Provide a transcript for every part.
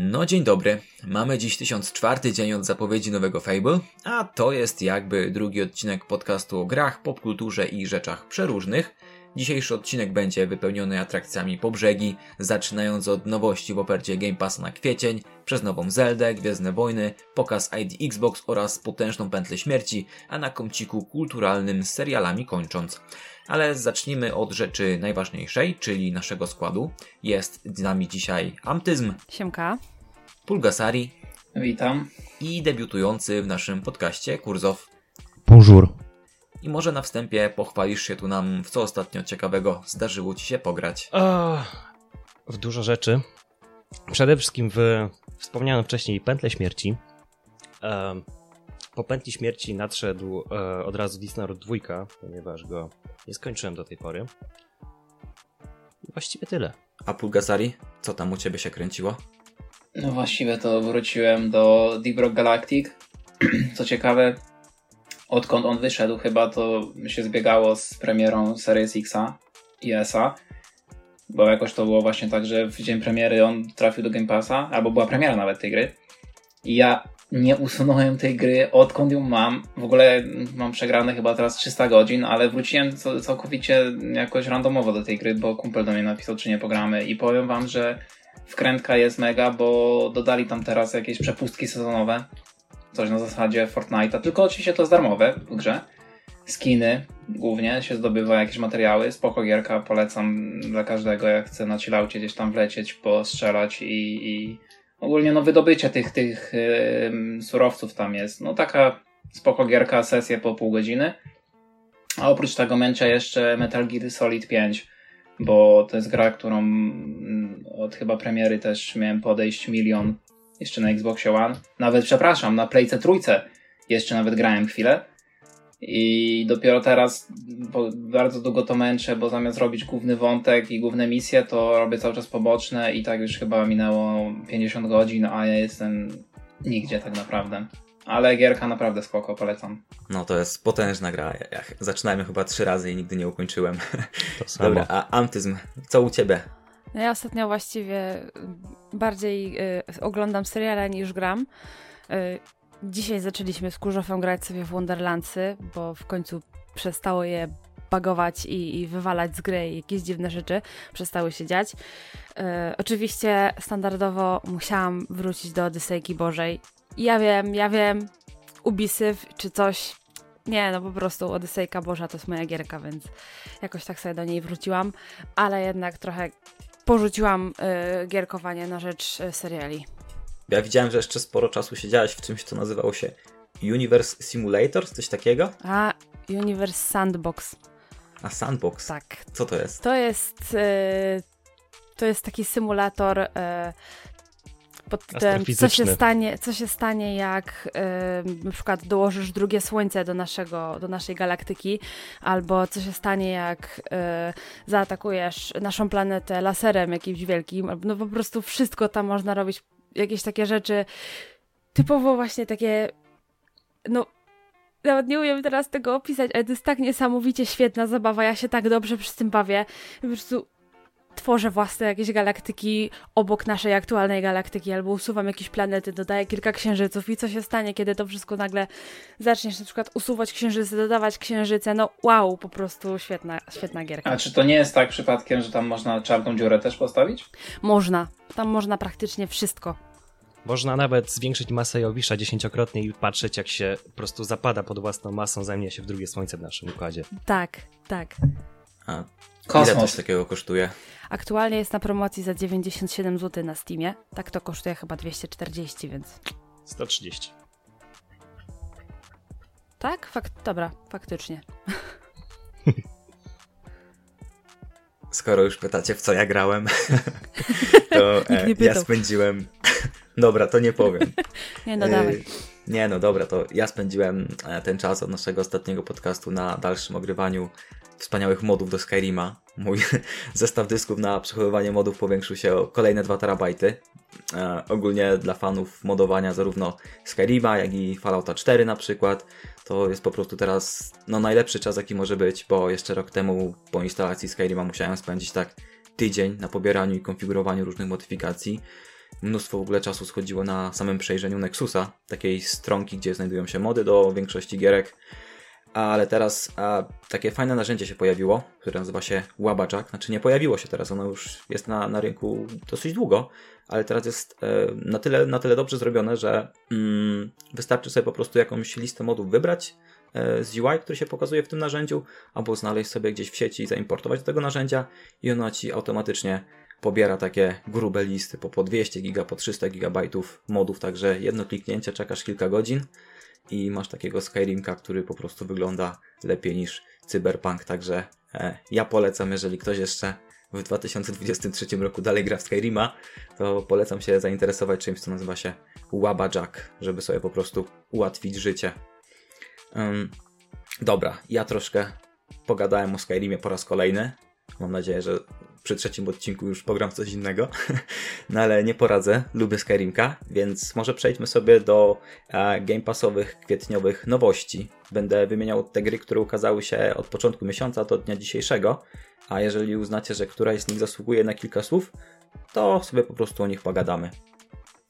No dzień dobry. Mamy dziś 1004 dzień od zapowiedzi nowego Fable, a to jest jakby drugi odcinek podcastu o grach, popkulturze i rzeczach przeróżnych. Dzisiejszy odcinek będzie wypełniony atrakcjami po brzegi, zaczynając od nowości w ofercie Game Pass na kwiecień, przez nową Zeldę, Gwiezdne Wojny, pokaz ID Xbox oraz potężną pętlę śmierci, a na kąciku kulturalnym z serialami kończąc. Ale zacznijmy od rzeczy najważniejszej, czyli naszego składu. Jest z nami dzisiaj Amtyzm, Siemka. Pulgasari Witam. i debiutujący w naszym podcaście Kurzow. Bonjour. I może na wstępie pochwalisz się tu nam, w co ostatnio ciekawego zdarzyło Ci się pograć. O, w dużo rzeczy. Przede wszystkim w wspomnianą wcześniej pętlę śmierci. Po pętli śmierci nadszedł e, od razu Disneyland 2, ponieważ go nie skończyłem do tej pory. I właściwie tyle. A Pulgasari, co tam u Ciebie się kręciło? No właściwie to wróciłem do Deep Rock Galactic. Co ciekawe, odkąd on wyszedł chyba to się zbiegało z premierą Series Xa i S-a. Bo jakoś to było właśnie tak, że w dzień premiery on trafił do Game Passa, albo była premiera nawet tej gry. I ja nie usunąłem tej gry, odkąd ją mam. W ogóle mam przegrane chyba teraz 300 godzin, ale wróciłem całkowicie jakoś randomowo do tej gry, bo kumpel do mnie napisał, czy nie pogramy. I powiem wam, że wkrętka jest mega, bo dodali tam teraz jakieś przepustki sezonowe. Coś na zasadzie Fortnite'a, tylko oczywiście to jest darmowe w grze. Skiny głównie się zdobywa jakieś materiały. Spoko gierka, polecam dla każdego, jak chce na chillaucie gdzieś tam wlecieć, postrzelać i, i ogólnie no wydobycie tych, tych ym, surowców tam jest. No taka spoko gierka, sesja po pół godziny. A oprócz tego męczę jeszcze Metal Gear Solid 5, bo to jest gra, którą mm, od chyba premiery też miałem podejść milion jeszcze na Xboxie One. Nawet, przepraszam, na Playce trójce jeszcze nawet grałem chwilę. I dopiero teraz bo bardzo długo to męczę, bo zamiast robić główny wątek i główne misje, to robię cały czas poboczne i tak już chyba minęło 50 godzin, a ja jestem nigdzie tak naprawdę. Ale gierka naprawdę spoko, polecam. No to jest potężna gra. Ja, ja zaczynałem chyba trzy razy i nigdy nie ukończyłem. To samo. Dobra, a Amtyzm, co u Ciebie? No Ja ostatnio właściwie y, bardziej y, oglądam seriale niż gram. Y, dzisiaj zaczęliśmy z Kurzofem grać sobie w Wonderlandsy, bo w końcu przestało je bagować i, i wywalać z gry i jakieś dziwne rzeczy przestały się dziać. Y, oczywiście standardowo musiałam wrócić do Odysejki Bożej. Ja wiem, ja wiem, Ubisyw czy coś. Nie, no po prostu Odysejka Boża to jest moja gierka, więc jakoś tak sobie do niej wróciłam, ale jednak trochę porzuciłam y, gierkowanie na rzecz y, seriali. Ja widziałem, że jeszcze sporo czasu siedziałeś w czymś, co nazywało się Universe Simulator, coś takiego? A Universe Sandbox, A Sandbox, tak. co to jest? To jest, y, to jest taki symulator pod tytułem, co się stanie, co się stanie jak y, na przykład dołożysz drugie słońce do, naszego, do naszej galaktyki, albo co się stanie jak y, zaatakujesz naszą planetę laserem jakimś wielkim, albo no po prostu wszystko tam można robić, jakieś takie rzeczy typowo właśnie takie, no nawet nie umiem teraz tego opisać, ale to jest tak niesamowicie świetna zabawa, ja się tak dobrze przy tym bawię, po prostu tworzę własne jakieś galaktyki obok naszej aktualnej galaktyki, albo usuwam jakieś planety, dodaję kilka księżyców i co się stanie, kiedy to wszystko nagle zaczniesz na przykład usuwać księżyce, dodawać księżyce, no wow, po prostu świetna, świetna gierka. A czy to nie jest tak przypadkiem, że tam można czarną dziurę też postawić? Można, tam można praktycznie wszystko. Można nawet zwiększyć masę Jowisza dziesięciokrotnie i patrzeć, jak się po prostu zapada pod własną masą, zajmie się w drugie słońce w naszym układzie. Tak, tak. A, ile Kosmos. coś takiego kosztuje? Aktualnie jest na promocji za 97 zł na Steamie, tak to kosztuje chyba 240, więc 130. tak? Fakt, dobra, faktycznie. Skoro już pytacie, w co ja grałem, to e, ja spędziłem... Dobra, to nie powiem. Nie no, E, dawaj. Nie, no dobra, to ja spędziłem e, ten czas od naszego ostatniego podcastu na dalszym ogrywaniu wspaniałych modów do Skyrima. Mój zestaw dysków na przechowywanie modów powiększył się o kolejne 2 terabajty. E, ogólnie dla fanów modowania zarówno Skyrima, jak i Fallouta 4 na przykład. To jest po prostu teraz no, najlepszy czas, jaki może być, bo jeszcze rok temu po instalacji Skyrima musiałem spędzić tak tydzień na pobieraniu i konfigurowaniu różnych modyfikacji. mnóstwo w ogóle czasu schodziło na samym przejrzeniu Nexusa, takiej stronki, gdzie znajdują się mody do większości gierek. Ale teraz a, takie fajne narzędzie się pojawiło, które nazywa się Wabajack. Znaczy nie pojawiło się teraz, ono już jest na, na rynku dosyć długo, ale teraz jest e, na, tyle, na tyle dobrze zrobione, że mm, wystarczy sobie po prostu jakąś listę modów wybrać e, z UI, który się pokazuje w tym narzędziu, albo znaleźć sobie gdzieś w sieci i zaimportować do tego narzędzia i ono ci automatycznie pobiera takie grube listy po, po 200 giga, po 300 gigabajtów modów, także jedno kliknięcie czekasz kilka godzin i masz takiego Skyrimka, który po prostu wygląda lepiej niż Cyberpunk, także e, ja polecam, jeżeli ktoś jeszcze w 2023 roku dalej gra w Skyrima, to polecam się zainteresować czymś, co nazywa się Wabajack, żeby sobie po prostu ułatwić życie. Um, dobra, ja troszkę pogadałem o Skyrimie po raz kolejny. Mam nadzieję, że przy trzecim odcinku już pogram coś innego, no ale nie poradzę, lubię Skyrimka, więc może przejdźmy sobie do e, Game Passowych kwietniowych nowości. Będę wymieniał te gry, które ukazały się od początku miesiąca do dnia dzisiejszego, a jeżeli uznacie, że któraś z nich zasługuje na kilka słów, to sobie po prostu o nich pogadamy.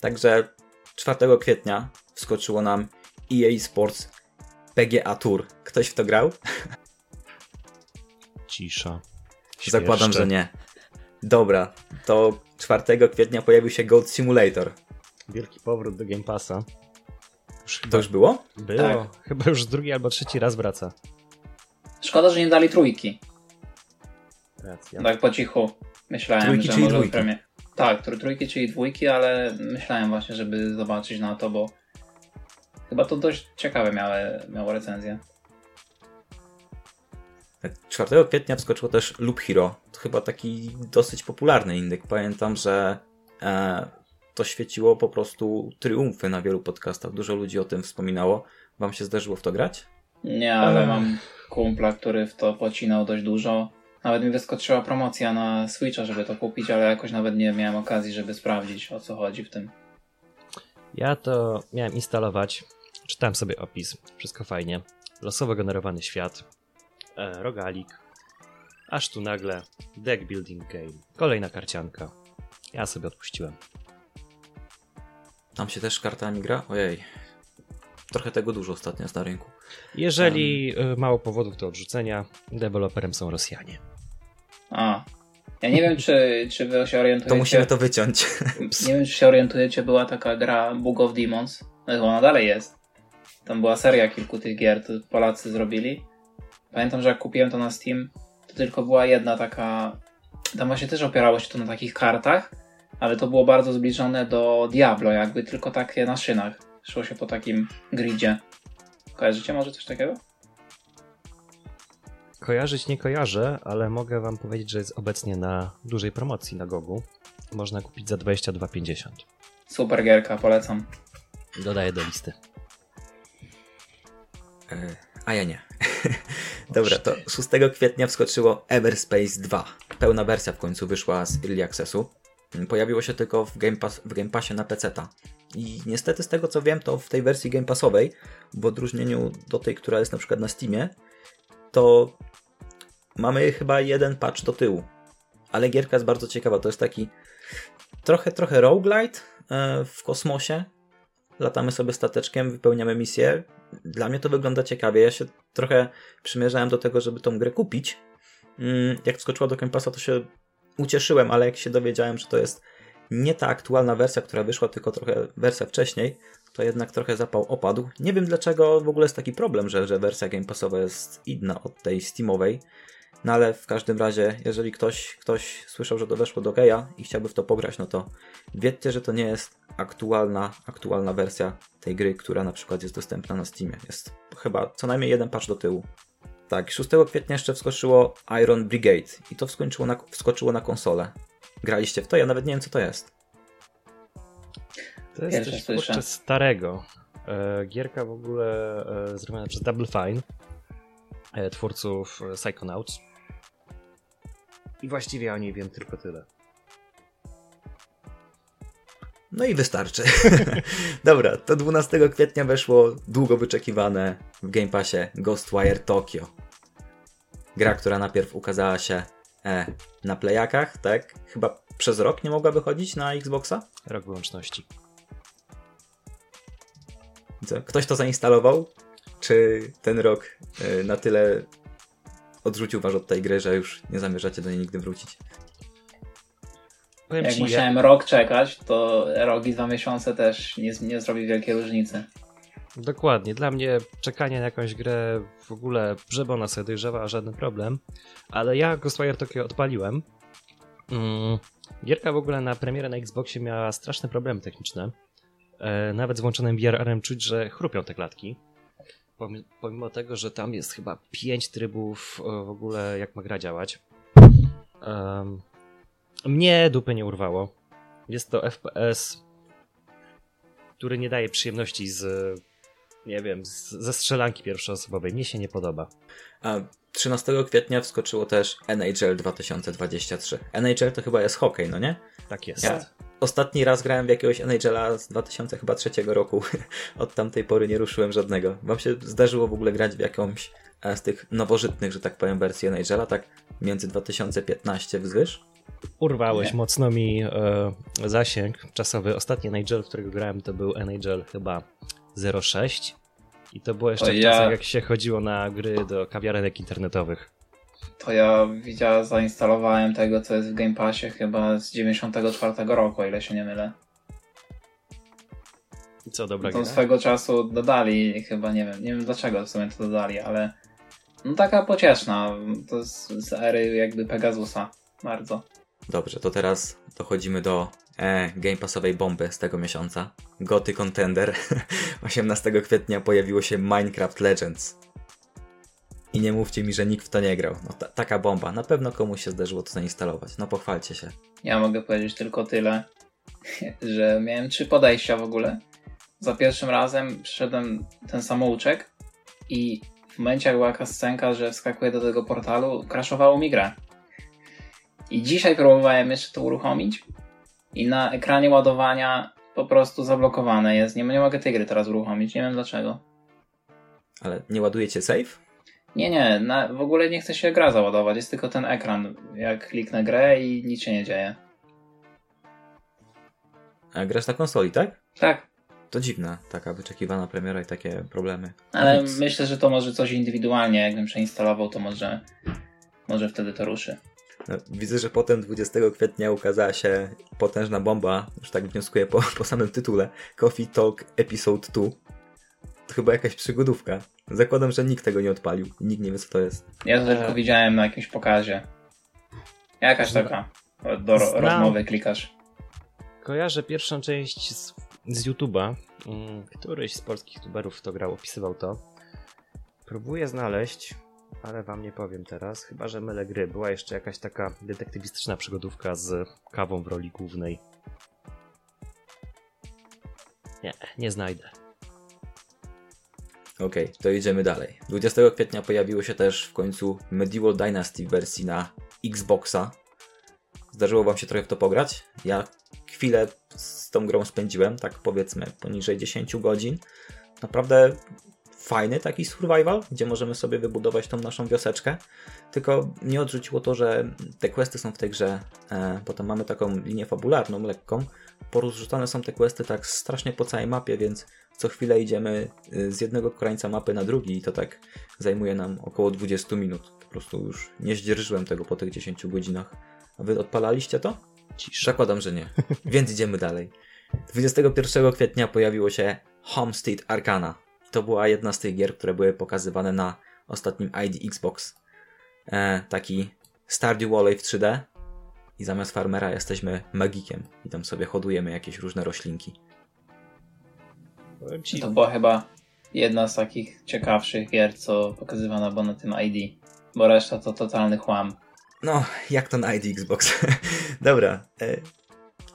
Także 4 kwietnia wskoczyło nam EA Sports PGA Tour. Ktoś w to grał? Cisza. Zakładam, że nie. Dobra, to 4 kwietnia pojawił się Goat Simulator. Wielki powrót do Game Passa. Już to już było? Było. Tak. Chyba już drugi albo trzeci raz wraca. Szkoda, że nie dali trójki. Racja. Tak po cichu myślałem, trójki, że czyli może dwójki. premię. Tak, trójki, czyli dwójki, ale myślałem właśnie, żeby zobaczyć na to, bo chyba to dość ciekawe miały, miało recenzję. 4 kwietnia wskoczyło też Loop Hero. To chyba taki dosyć popularny indyk. Pamiętam, że e, to świeciło po prostu triumfy na wielu podcastach. Dużo ludzi o tym wspominało. Wam się zdarzyło w to grać? Nie, ale mam kumpla, który w to pocinał dość dużo. Nawet mi wyskoczyła promocja na Switcha, żeby to kupić, ale jakoś nawet nie miałem okazji, żeby sprawdzić o co chodzi w tym. Ja to miałem instalować. Czytałem sobie opis. Wszystko fajnie. Losowo generowany świat rogalik, aż tu nagle deck building game, kolejna karcianka. Ja sobie odpuściłem. Tam się też kartami gra? Ojej. Trochę tego dużo ostatnio jest na rynku. Jeżeli um. mało powodów do odrzucenia, deweloperem są Rosjanie. A. Ja nie wiem, czy, czy wy się orientujecie. To musimy to wyciąć. Nie wiem, czy się orientujecie, była taka gra Book of Demons. Ona dalej jest. Tam była seria kilku tych gier, to Polacy zrobili. Pamiętam, że jak kupiłem to na Steam, to tylko była jedna taka. Tam właśnie też opierało się to na takich kartach, ale to było bardzo zbliżone do Diablo, jakby tylko takie na szynach. Szło się po takim gridzie. Kojarzycie może coś takiego? Kojarzyć nie kojarzę, ale mogę wam powiedzieć, że jest obecnie na dużej promocji na Gogu. Można kupić za 22,50. Super gierka, polecam. Dodaję do listy. E, a ja nie. Dobra, to 6 kwietnia wskoczyło Everspace 2. Pełna wersja w końcu wyszła z Early Accessu. Pojawiło się tylko w Game, Pass, w Game Passie na PC. I niestety z tego co wiem, to w tej wersji Game Passowej, w odróżnieniu do tej, która jest na przykład na Steamie, to mamy chyba jeden patch do tyłu. Ale gierka jest bardzo ciekawa. To jest taki trochę, trochę roguelite e, w kosmosie. Latamy sobie stateczkiem, wypełniamy misje. Dla mnie to wygląda ciekawie. Ja się trochę przymierzałem do tego, żeby tą grę kupić. Mm, jak wskoczyła do Game Passa, to się ucieszyłem, ale jak się dowiedziałem, że to jest nie ta aktualna wersja, która wyszła, tylko trochę wersja wcześniej, to jednak trochę zapał opadł. Nie wiem dlaczego w ogóle jest taki problem, że, że wersja Game Passowa jest inna od tej Steamowej. No ale w każdym razie, jeżeli ktoś, ktoś słyszał, że to weszło do Geja i chciałby w to pograć, no to wiedzcie, że to nie jest aktualna, aktualna wersja tej gry, która na przykład jest dostępna na Steamie. Jest chyba co najmniej jeden patch do tyłu. Tak, 6 kwietnia jeszcze wskoczyło Iron Brigade i to wskoczyło na, wskoczyło na konsolę. Graliście w to? Ja nawet nie wiem, co to jest. To jest coś kurczę starego. E, gierka w ogóle e, zrobiona przez Double Fine, e, twórców Psychonauts. I właściwie o niej wiem tylko tyle. No i wystarczy. Dobra, to 12 kwietnia weszło długo wyczekiwane w Game Passie Ghostwire Tokyo. Gra, która najpierw ukazała się e, na playakach, tak? Chyba przez rok nie mogła wychodzić na Xboxa? Rok wyłączności. Co? Ktoś to zainstalował? Czy ten rok y, na tyle odrzucił was od tej gry, że już nie zamierzacie do niej nigdy wrócić? Powiem Jak ci, musiałem ja... rok czekać, to rok i dwa miesiące też nie, nie zrobi wielkiej różnicy. Dokładnie. Dla mnie czekanie na jakąś grę w ogóle, żeby ona sobie dojrzewała, żaden problem. Ale ja Ghostwire Tokyo odpaliłem. Mm, gierka w ogóle na premierę na Xboxie miała straszne problemy techniczne. E, nawet z włączonym VRR-em czuć, że chrupią te klatki. Pomimo tego, że tam jest chyba 5 trybów e, w ogóle jak ma gra działać. Um, mnie dupy nie urwało. Jest to FPS, który nie daje przyjemności z, nie wiem, z, ze strzelanki pierwszoosobowej. Mnie się nie podoba. A 13 kwietnia wskoczyło też NHL 2023. NHL to chyba jest hokej, no nie? Tak jest. Ja ostatni raz grałem w jakiegoś NHL z 2003 roku. Od tamtej pory nie ruszyłem żadnego. Wam się zdarzyło w ogóle grać w jakąś e, z tych nowożytnych, że tak powiem, wersji NHL, tak między 2015 wzwyż? Urwałeś nie. mocno mi e, zasięg czasowy. Ostatni NHL, w którego grałem, to był NHL chyba 06. I to było jeszcze o w ja... czasach, jak się chodziło na gry do kawiarenek internetowych. To ja widziałem, zainstalowałem tego, co jest w Game Passie chyba z 94 roku, o ile się nie mylę. I co, dobra To swego czasu dodali, chyba nie wiem, nie wiem dlaczego w sumie to dodali, ale no taka pocieszna, to z, z ery jakby Pegasusa, bardzo. Dobrze, to teraz dochodzimy do e, Game Passowej bomby z tego miesiąca. Goty Contender. 18 kwietnia pojawiło się Minecraft Legends. I nie mówcie mi, że nikt w to nie grał. No, ta, taka bomba. Na pewno komuś się zdarzyło to zainstalować. No pochwalcie się. Ja mogę powiedzieć tylko tyle, że miałem trzy podejścia w ogóle. Za pierwszym razem przyszedłem ten samouczek i w momencie jak była jakaś scenka, że wskakuję do tego portalu, crashowało mi grę. I dzisiaj próbowałem jeszcze to uruchomić i na ekranie ładowania po prostu zablokowane jest. Nie, nie mogę tej gry teraz uruchomić, nie wiem dlaczego. Ale nie ładujecie save? Nie, nie, na, w ogóle nie chce się gra załadować, jest tylko ten ekran, jak kliknę grę i nic się nie dzieje. A grasz na konsoli, tak? Tak. To dziwna, taka wyczekiwana premiera i takie problemy. Ale Nic. myślę, że to może coś indywidualnie, jakbym przeinstalował, to może, może wtedy to ruszy. No, widzę, że potem 20 kwietnia ukazała się potężna bomba, już tak wnioskuję po, po samym tytule, Coffee Talk Episode 2. To chyba jakaś przygodówka. Zakładam, że nikt tego nie odpalił. Nikt nie wie, co to jest. Ja to tylko widziałem na jakimś pokazie. Jakaś taka do Znam. rozmowy klikasz. Kojarzę pierwszą część z, z YouTube'a. Mm, któryś z polskich youtuberów to grał, opisywał to. Próbuję znaleźć, ale wam nie powiem teraz, chyba że mylę gry. Była jeszcze jakaś taka detektywistyczna przygodówka z kawą w roli głównej. Nie, nie znajdę. Okej, okay, to idziemy dalej. 20 kwietnia pojawiło się też w końcu Medieval Dynasty w wersji na Xboxa. Zdarzyło wam się trochę w to pograć? Ja chwilę z tą grą spędziłem, tak powiedzmy poniżej 10 godzin. Naprawdę fajny taki survival, gdzie możemy sobie wybudować tą naszą wioseczkę. Tylko nie odrzuciło to, że te questy są w tej grze. E, potem mamy taką linię fabularną, lekką. Porozrzucane są te questy tak strasznie po całej mapie, więc co chwilę idziemy y, z jednego krańca mapy na drugi i to tak zajmuje nam około 20 minut. Po prostu już nie zdzierżyłem tego po tych 10 godzinach. A wy odpalaliście to? Cisz. Zakładam, że nie. Więc idziemy dalej. 21 kwietnia pojawiło się Homestead Arcana. To była jedna z tych gier, które były pokazywane na ostatnim ID Xbox. E, taki Stardew Valley w 3D i zamiast farmera jesteśmy magikiem i tam sobie hodujemy jakieś różne roślinki. Ci... To była chyba jedna z takich ciekawszych gier, co pokazywana była na tym ID, bo reszta to totalny chłam. No, jak to na ID Xbox. Dobra, e,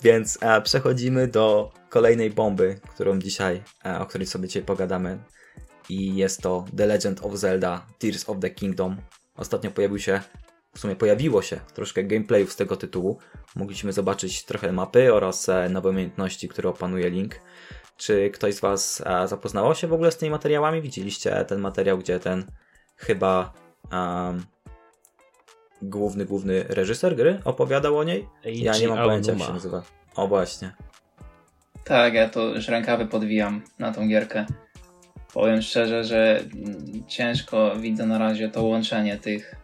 więc e, przechodzimy do kolejnej bomby, którą dzisiaj, e, o której sobie dzisiaj pogadamy. I jest to The Legend of Zelda Tears of the Kingdom. Ostatnio pojawił się, w sumie pojawiło się troszkę gameplayów z tego tytułu. Mogliśmy zobaczyć trochę mapy oraz e, nowe umiejętności, które opanuje Link. Czy ktoś z Was zapoznało się w ogóle z tymi materiałami? Widzieliście ten materiał, gdzie ten chyba um, główny, główny reżyser gry opowiadał o niej. Ja nie mam pojęcia, jak się nazywa. O, właśnie. Tak, ja to już rękawy podwijam na tą gierkę. Powiem szczerze, że mm, ciężko widzę na razie to łączenie tych,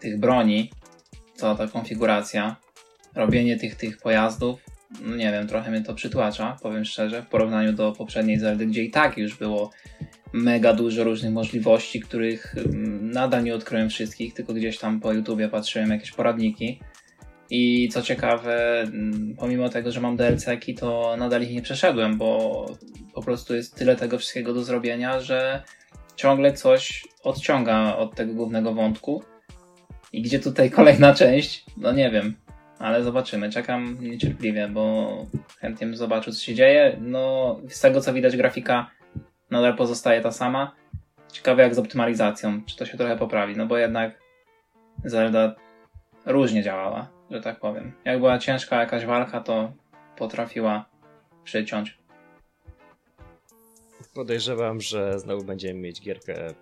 tych broni, cała ta konfiguracja, robienie tych, tych pojazdów. Nie wiem, trochę mnie to przytłacza, powiem szczerze, w porównaniu do poprzedniej Zeldy, gdzie i tak już było mega dużo różnych możliwości, których mm, nadal nie odkryłem wszystkich, tylko gdzieś tam po YouTubie patrzyłem jakieś poradniki. I co ciekawe, mm, pomimo tego, że mam DLC-ki, to nadal ich nie przeszedłem, bo po prostu jest tyle tego wszystkiego do zrobienia, że ciągle coś odciąga od tego głównego wątku. I gdzie tutaj kolejna część? No nie wiem, ale zobaczymy. Czekam niecierpliwie, bo chętnie bym zobaczył, co się dzieje. No, z tego co widać, grafika nadal pozostaje ta sama. Ciekawe jak z optymalizacją, czy to się trochę poprawi, no bo jednak Zelda różnie działała, że tak powiem. Jak była ciężka jakaś walka, to potrafiła przyciąć. Podejrzewam, że znowu będziemy mieć gierkę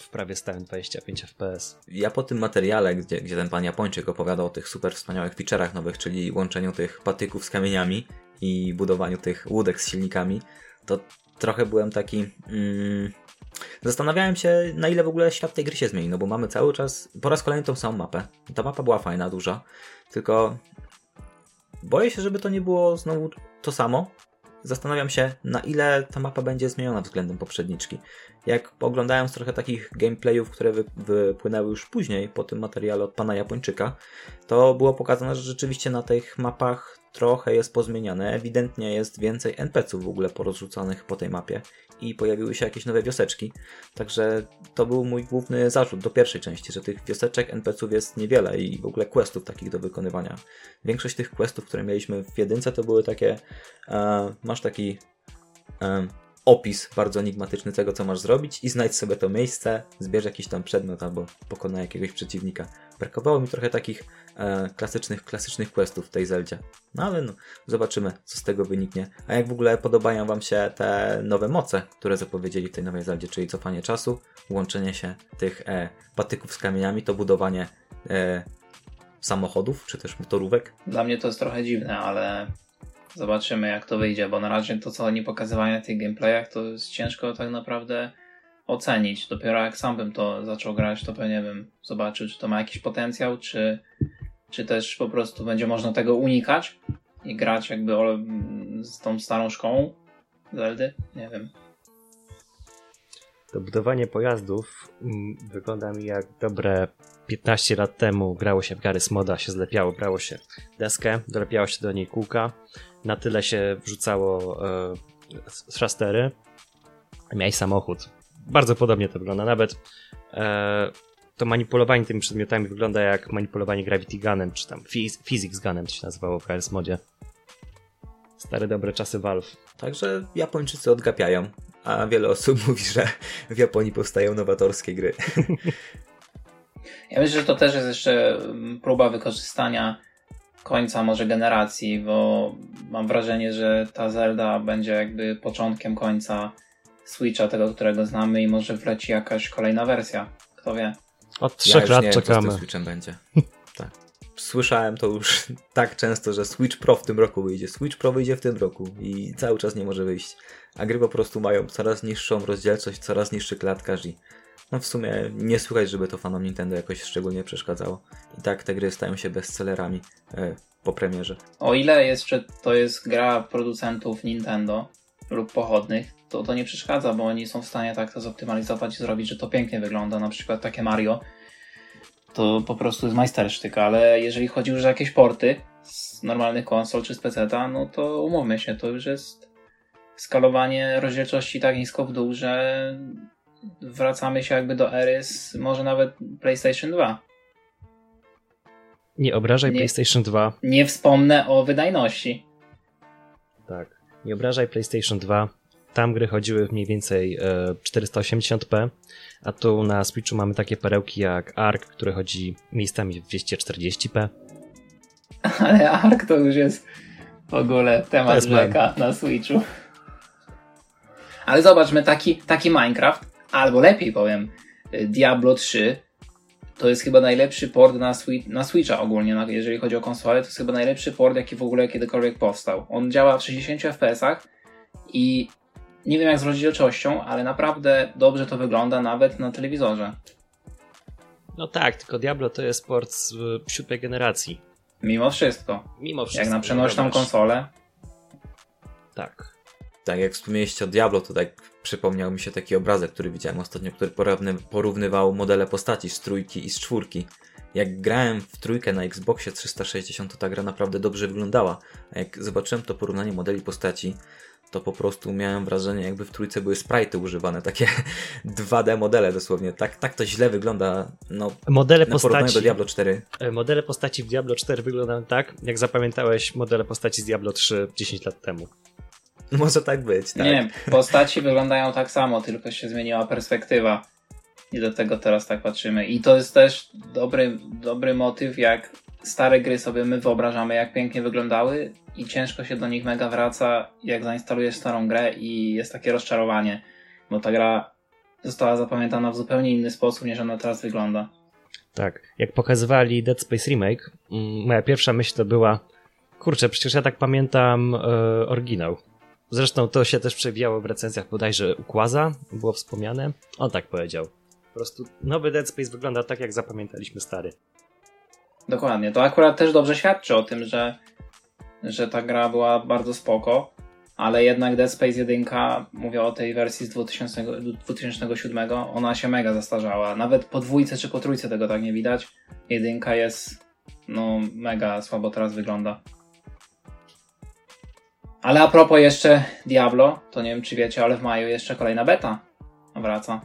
w prawie stałym 25 FPS. Ja po tym materiale, gdzie, gdzie ten pan Japończyk opowiadał o tych super wspaniałych feature'ach nowych, czyli łączeniu tych patyków z kamieniami i budowaniu tych łódek z silnikami, to trochę byłem taki. Mm, zastanawiałem się, na ile w ogóle świat tej gry się zmieni, no bo mamy cały czas, po raz kolejny tą samą mapę. Ta mapa była fajna, duża, tylko boję się, żeby to nie było znowu to samo. Zastanawiam się, na ile ta mapa będzie zmieniona względem poprzedniczki. Jak oglądając trochę takich gameplayów, które wy, wypłynęły już później po tym materiale od pana Japończyka, to było pokazane, że rzeczywiście na tych mapach trochę jest pozmieniane. Ewidentnie jest więcej NPC-ów w ogóle porozrzucanych po tej mapie i pojawiły się jakieś nowe wioseczki. Także to był mój główny zarzut do pierwszej części, że tych wioseczek NPC-ów jest niewiele i w ogóle questów takich do wykonywania. Większość tych questów, które mieliśmy w jedynce, to były takie. E, masz taki. E, opis bardzo enigmatyczny tego, co masz zrobić i znajdź sobie to miejsce, zbierz jakiś tam przedmiot albo pokonaj jakiegoś przeciwnika. Brakowało mi trochę takich e, klasycznych, klasycznych questów w tej Zeldzie. No ale no, zobaczymy, co z tego wyniknie. A jak w ogóle podobają Wam się te nowe moce, które zapowiedzieli w tej nowej Zeldzie, czyli cofanie czasu, łączenie się tych e, patyków z kamieniami, to budowanie e, samochodów, czy też motorówek. Dla mnie to jest trochę dziwne, ale zobaczymy jak to wyjdzie, bo na razie to, co oni pokazywali na tych gameplayach, to jest ciężko tak naprawdę ocenić. Dopiero jak sam bym to zaczął grać, to pewnie bym zobaczył, czy to ma jakiś potencjał, czy, czy też po prostu będzie można tego unikać i grać jakby z tą starą szkołą Zeldy. Nie wiem. To budowanie pojazdów mm, wygląda mi jak dobre 15 lat temu grało się w Garry's Moda, się zlepiało, brało się deskę, dolepiało się do niej kółka, na tyle się wrzucało e, szastery, miałeś samochód. Bardzo podobnie to wygląda, nawet e, to manipulowanie tymi przedmiotami wygląda jak manipulowanie Gravity Gunem, czy tam Phys- Physics Gunem to się nazywało w Garry's Modzie. Stare dobre czasy Valve. Także Japończycy odgapiają, a wiele osób mówi, że w Japonii powstają nowatorskie gry. Ja myślę, że to też jest jeszcze próba wykorzystania końca może generacji, bo mam wrażenie, że ta Zelda będzie jakby początkiem końca Switcha, tego, którego znamy i może wleci jakaś kolejna wersja. Kto wie. Od Ja trzech już lat nie wiem, co z czekamy. tym Switchem będzie. Tak. Słyszałem to już tak często, że Switch Pro w tym roku wyjdzie. Switch Pro wyjdzie w tym roku i cały czas nie może wyjść. A gry po prostu mają coraz niższą rozdzielczość, coraz niższy klatkarz i no w sumie nie słychać, żeby to fanom Nintendo jakoś szczególnie przeszkadzało. I tak te gry stają się bestsellerami e, po premierze. O ile jeszcze to jest gra producentów Nintendo lub pochodnych, to to nie przeszkadza, bo oni są w stanie tak to zoptymalizować i zrobić, że to pięknie wygląda. Na przykład takie Mario to po prostu jest majstersztyk, ale jeżeli chodzi już o jakieś porty z normalnych konsol czy z PC, no to umówmy się, to już jest skalowanie rozdzielczości tak nisko w dół, że wracamy się jakby do ery z może nawet PlayStation 2. Nie obrażaj Nie. PlayStation 2. Nie wspomnę o wydajności. Tak. Nie obrażaj PlayStation 2. Tam gry chodziły w mniej więcej e, 480p, a tu na Switchu mamy takie perełki jak Ark, który chodzi miejscami w 240p. Ale Ark to już jest w ogóle temat rzeka na Switchu. Ale zobaczmy, taki, taki Minecraft, albo lepiej powiem, y, Diablo 3 to jest chyba najlepszy port na, Switch, na Switcha ogólnie, na, jeżeli chodzi o konsolę, to jest chyba najlepszy port, jaki w ogóle kiedykolwiek powstał. On działa w 60 fps i nie wiem jak z rozdzielczością, ale naprawdę dobrze to wygląda nawet na telewizorze. No tak, tylko Diablo to jest port z y, siódmej generacji. Mimo wszystko. Mimo wszystko. Jak na przenośną konsolę. Tak. Tak, jak wspomnieliście o Diablo, to tak przypomniał mi się taki obrazek, który widziałem ostatnio, który porówny, porównywał modele postaci z trójki i z czwórki. Jak grałem w trójkę na Xboxie 360, to ta gra naprawdę dobrze wyglądała. A jak zobaczyłem to porównanie modeli postaci, to po prostu miałem wrażenie, jakby w trójce były sprite'y używane, takie 2D modele dosłownie. Tak, tak to źle wygląda, no, Modele na postaci, do Diablo 4. e, modele postaci w Diablo 4 wyglądają tak, jak zapamiętałeś modele postaci z Diablo 3 10 lat temu. Może tak być, tak. Nie, postaci wyglądają tak samo, tylko się zmieniła perspektywa. I do tego teraz tak patrzymy. I to jest też dobry, dobry motyw, jak stare gry sobie my wyobrażamy, jak pięknie wyglądały i ciężko się do nich mega wraca, jak zainstalujesz starą grę i jest takie rozczarowanie, bo ta gra została zapamiętana w zupełnie inny sposób, niż ona teraz wygląda. Tak. Jak pokazywali Dead Space Remake, mm, moja pierwsza myśl to była kurczę, przecież ja tak pamiętam e, oryginał. Zresztą to się też przewijało w recenzjach bodajże Ukłaza, było wspomniane. On tak powiedział. Po prostu nowy Dead Space wygląda tak, jak zapamiętaliśmy stary. Dokładnie. To akurat też dobrze świadczy o tym, że, że ta gra była bardzo spoko, ale jednak Dead Space 1, mówię o tej wersji z 2000, 2007, ona się mega zastarzała. Nawet po dwójce czy po trójce tego tak nie widać. Jedynka jest no mega słabo teraz wygląda. Ale a propos jeszcze Diablo, to nie wiem czy wiecie, ale w maju jeszcze kolejna beta wraca.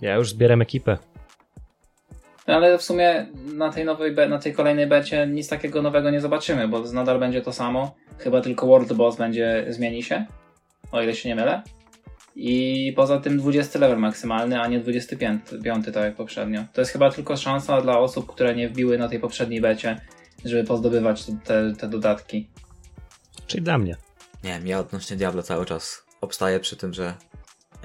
Ja już zbieram ekipę. Ale w sumie na tej nowej, na tej kolejnej becie nic takiego nowego nie zobaczymy, bo nadal będzie to samo. Chyba tylko World Boss będzie, zmieni się, o ile się nie mylę. I poza tym 20 level maksymalny, a nie 25, piąty, tak jak poprzednio. To jest chyba tylko szansa dla osób, które nie wbiły na tej poprzedniej becie, żeby pozdobywać te, te dodatki. Czyli dla mnie. Nie wiem, ja odnośnie Diablo cały czas obstaję przy tym, że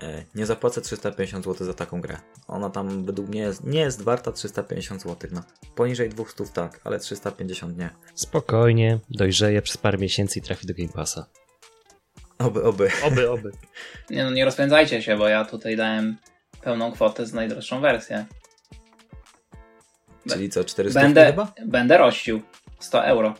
e, nie zapłacę 350 zł za taką grę. Ona tam według mnie jest, nie jest warta 350 zł. No. Poniżej 200 tak, ale 350 nie. Spokojnie, dojrzeje przez parę miesięcy i trafi do Game Passa. Oby, oby. Oby, oby. Nie no, nie rozpędzajcie się, bo ja tutaj dałem pełną kwotę za najdroższą wersję. Czyli co, 400 Będę, chyba? będę rościł 100 euro.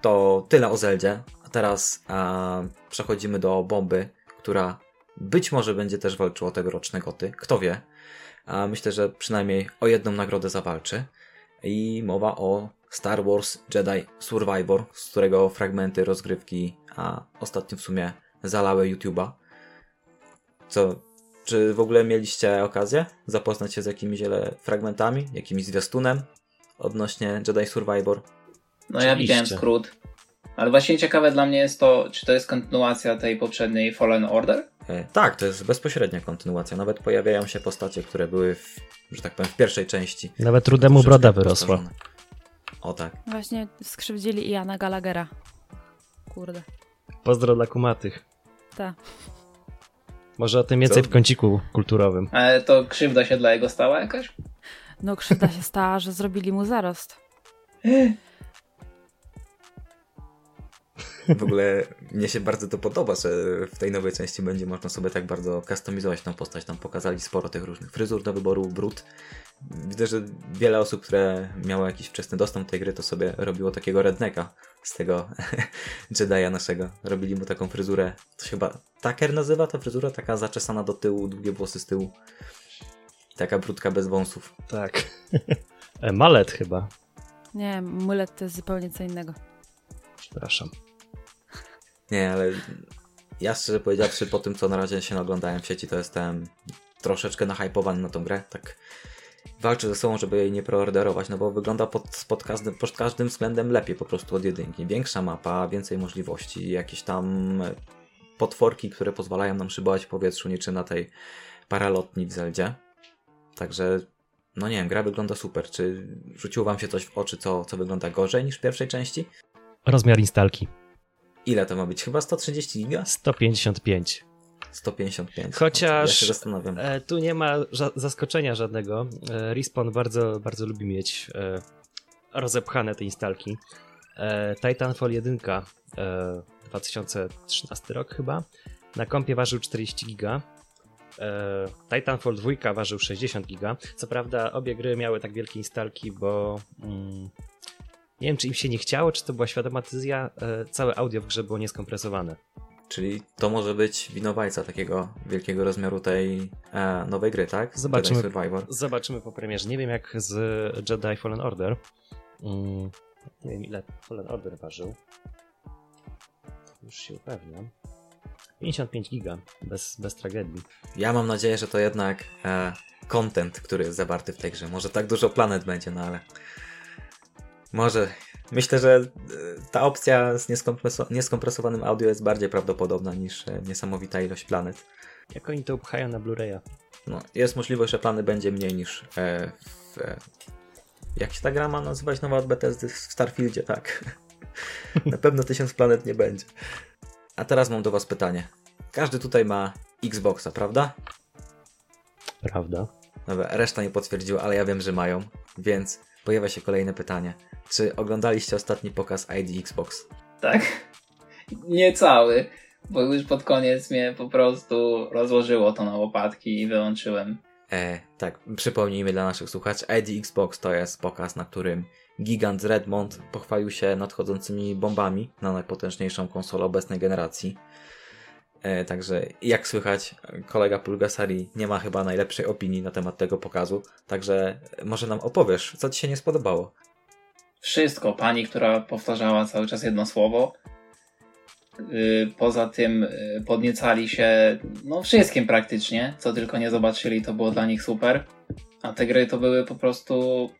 To tyle o Zeldzie. Teraz a, przechodzimy do bomby, która być może będzie też walczyła o tegoroczne goty. Kto wie. A myślę, że przynajmniej o jedną nagrodę zawalczy. I mowa o Star Wars Jedi Survivor, z którego fragmenty rozgrywki a ostatnio w sumie zalały YouTube'a. Co, czy w ogóle mieliście okazję zapoznać się z jakimiś ele- fragmentami, jakimś zwiastunem odnośnie Jedi Survivor? No ja Oczywiście. widziałem skrót. Ale właśnie ciekawe dla mnie jest to, czy to jest kontynuacja tej poprzedniej Fallen Order? E, Tak, to jest bezpośrednia kontynuacja. Nawet pojawiają się postacie, które były, w, że tak powiem, w pierwszej części. Nawet rudemu broda wyrosła. O tak. Właśnie skrzywdzili Iana Gallaghera. Kurde. Pozdro dla kumatych. Ta. Może o tym więcej Co? w kąciku kulturowym. Ale to krzywda się dla jego stała jakaś? No krzywda się stała, że zrobili mu zarost. W ogóle mnie się bardzo to podoba, że w tej nowej części będzie można sobie tak bardzo kustomizować tą postać. Tam pokazali sporo tych różnych fryzur do wyboru, brud. Widzę, że wiele osób, które miało jakiś wczesny dostęp do tej gry, to sobie robiło takiego redneka z tego Jedi'a naszego. Robili mu taką fryzurę, to się chyba Tucker nazywa ta fryzura, taka zaczesana do tyłu, długie włosy z tyłu. Taka brudka bez wąsów. Tak. E, Malet chyba. Nie, mulet to jest zupełnie co innego. Przepraszam. Nie, ale ja szczerze powiedziawszy, po tym co na razie się naglądałem w sieci, to jestem troszeczkę nahypowany na tą grę. Tak walczę ze sobą, żeby jej nie preorderować, no bo wygląda pod, pod, każdym, pod każdym względem lepiej po prostu od jedynki. Większa mapa, więcej możliwości, jakieś tam potworki, które pozwalają nam szybować w powietrzu, niczym na tej paralotni w Zeldzie. Także, no nie wiem, gra wygląda super. Czy rzuciło wam się coś w oczy, co, co wygląda gorzej niż w pierwszej części? Rozmiar instalki. Ile to ma być? Chyba 130 giga? 155. 155. Chociaż ja się zastanawiam. E, tu nie ma ża zaskoczenia żadnego. E, Respawn bardzo, bardzo lubi mieć e, rozepchane te instalki. Titanfall 1 2013 rok chyba. Na kompie ważył 40 giga. Titanfall 2 ważył 60 giga. Co prawda obie gry miały tak wielkie instalki, bo mm, nie wiem czy im się nie chciało, czy to była świadoma decyzja. E, całe audio w grze było nieskompresowane. Czyli to może być winowajca takiego wielkiego rozmiaru tej e, nowej gry, tak? Zobaczymy. Jedi Survivor. Zobaczymy po premierze. Nie wiem jak z Jedi Fallen Order. Mm, nie wiem ile Fallen Order ważył. Już się upewniam. 55 giga, bez, bez tragedii. Ja mam nadzieję, że to jednak e, content, który jest zawarty w tej grze. Może tak dużo planet będzie, no ale może. Myślę, że e, ta opcja z nieskompreso- nieskompresowanym audio jest bardziej prawdopodobna niż e, niesamowita ilość planet. Jak oni to upchają na Blu-raya? No, jest możliwość, że plany będzie mniej niż e, w... E, jak się ta gra ma nazywać nowa od Bethesdy w Starfieldzie, tak? na pewno tysiąc planet nie będzie. A teraz mam do was pytanie. Każdy tutaj ma Xboxa, prawda? Prawda. Dobra, reszta nie potwierdziła, ale ja wiem, że mają, więc pojawia się kolejne pytanie. Czy oglądaliście ostatni pokaz ID Xbox? Tak. Nie cały, bo już pod koniec mnie po prostu rozłożyło to na łopatki i wyłączyłem. E, tak, przypomnijmy dla naszych słuchaczy, ID Xbox to jest pokaz, na którym gigant Redmond pochwalił się nadchodzącymi bombami na najpotężniejszą konsolę obecnej generacji. E, także jak słychać, kolega Pulgasari nie ma chyba najlepszej opinii na temat tego pokazu, także może nam opowiesz, co ci się nie spodobało. Wszystko. Pani, która powtarzała cały czas jedno słowo. Yy, Poza tym yy, podniecali się no wszystkim praktycznie, co tylko nie zobaczyli, to było dla nich super. A te gry to były po prostu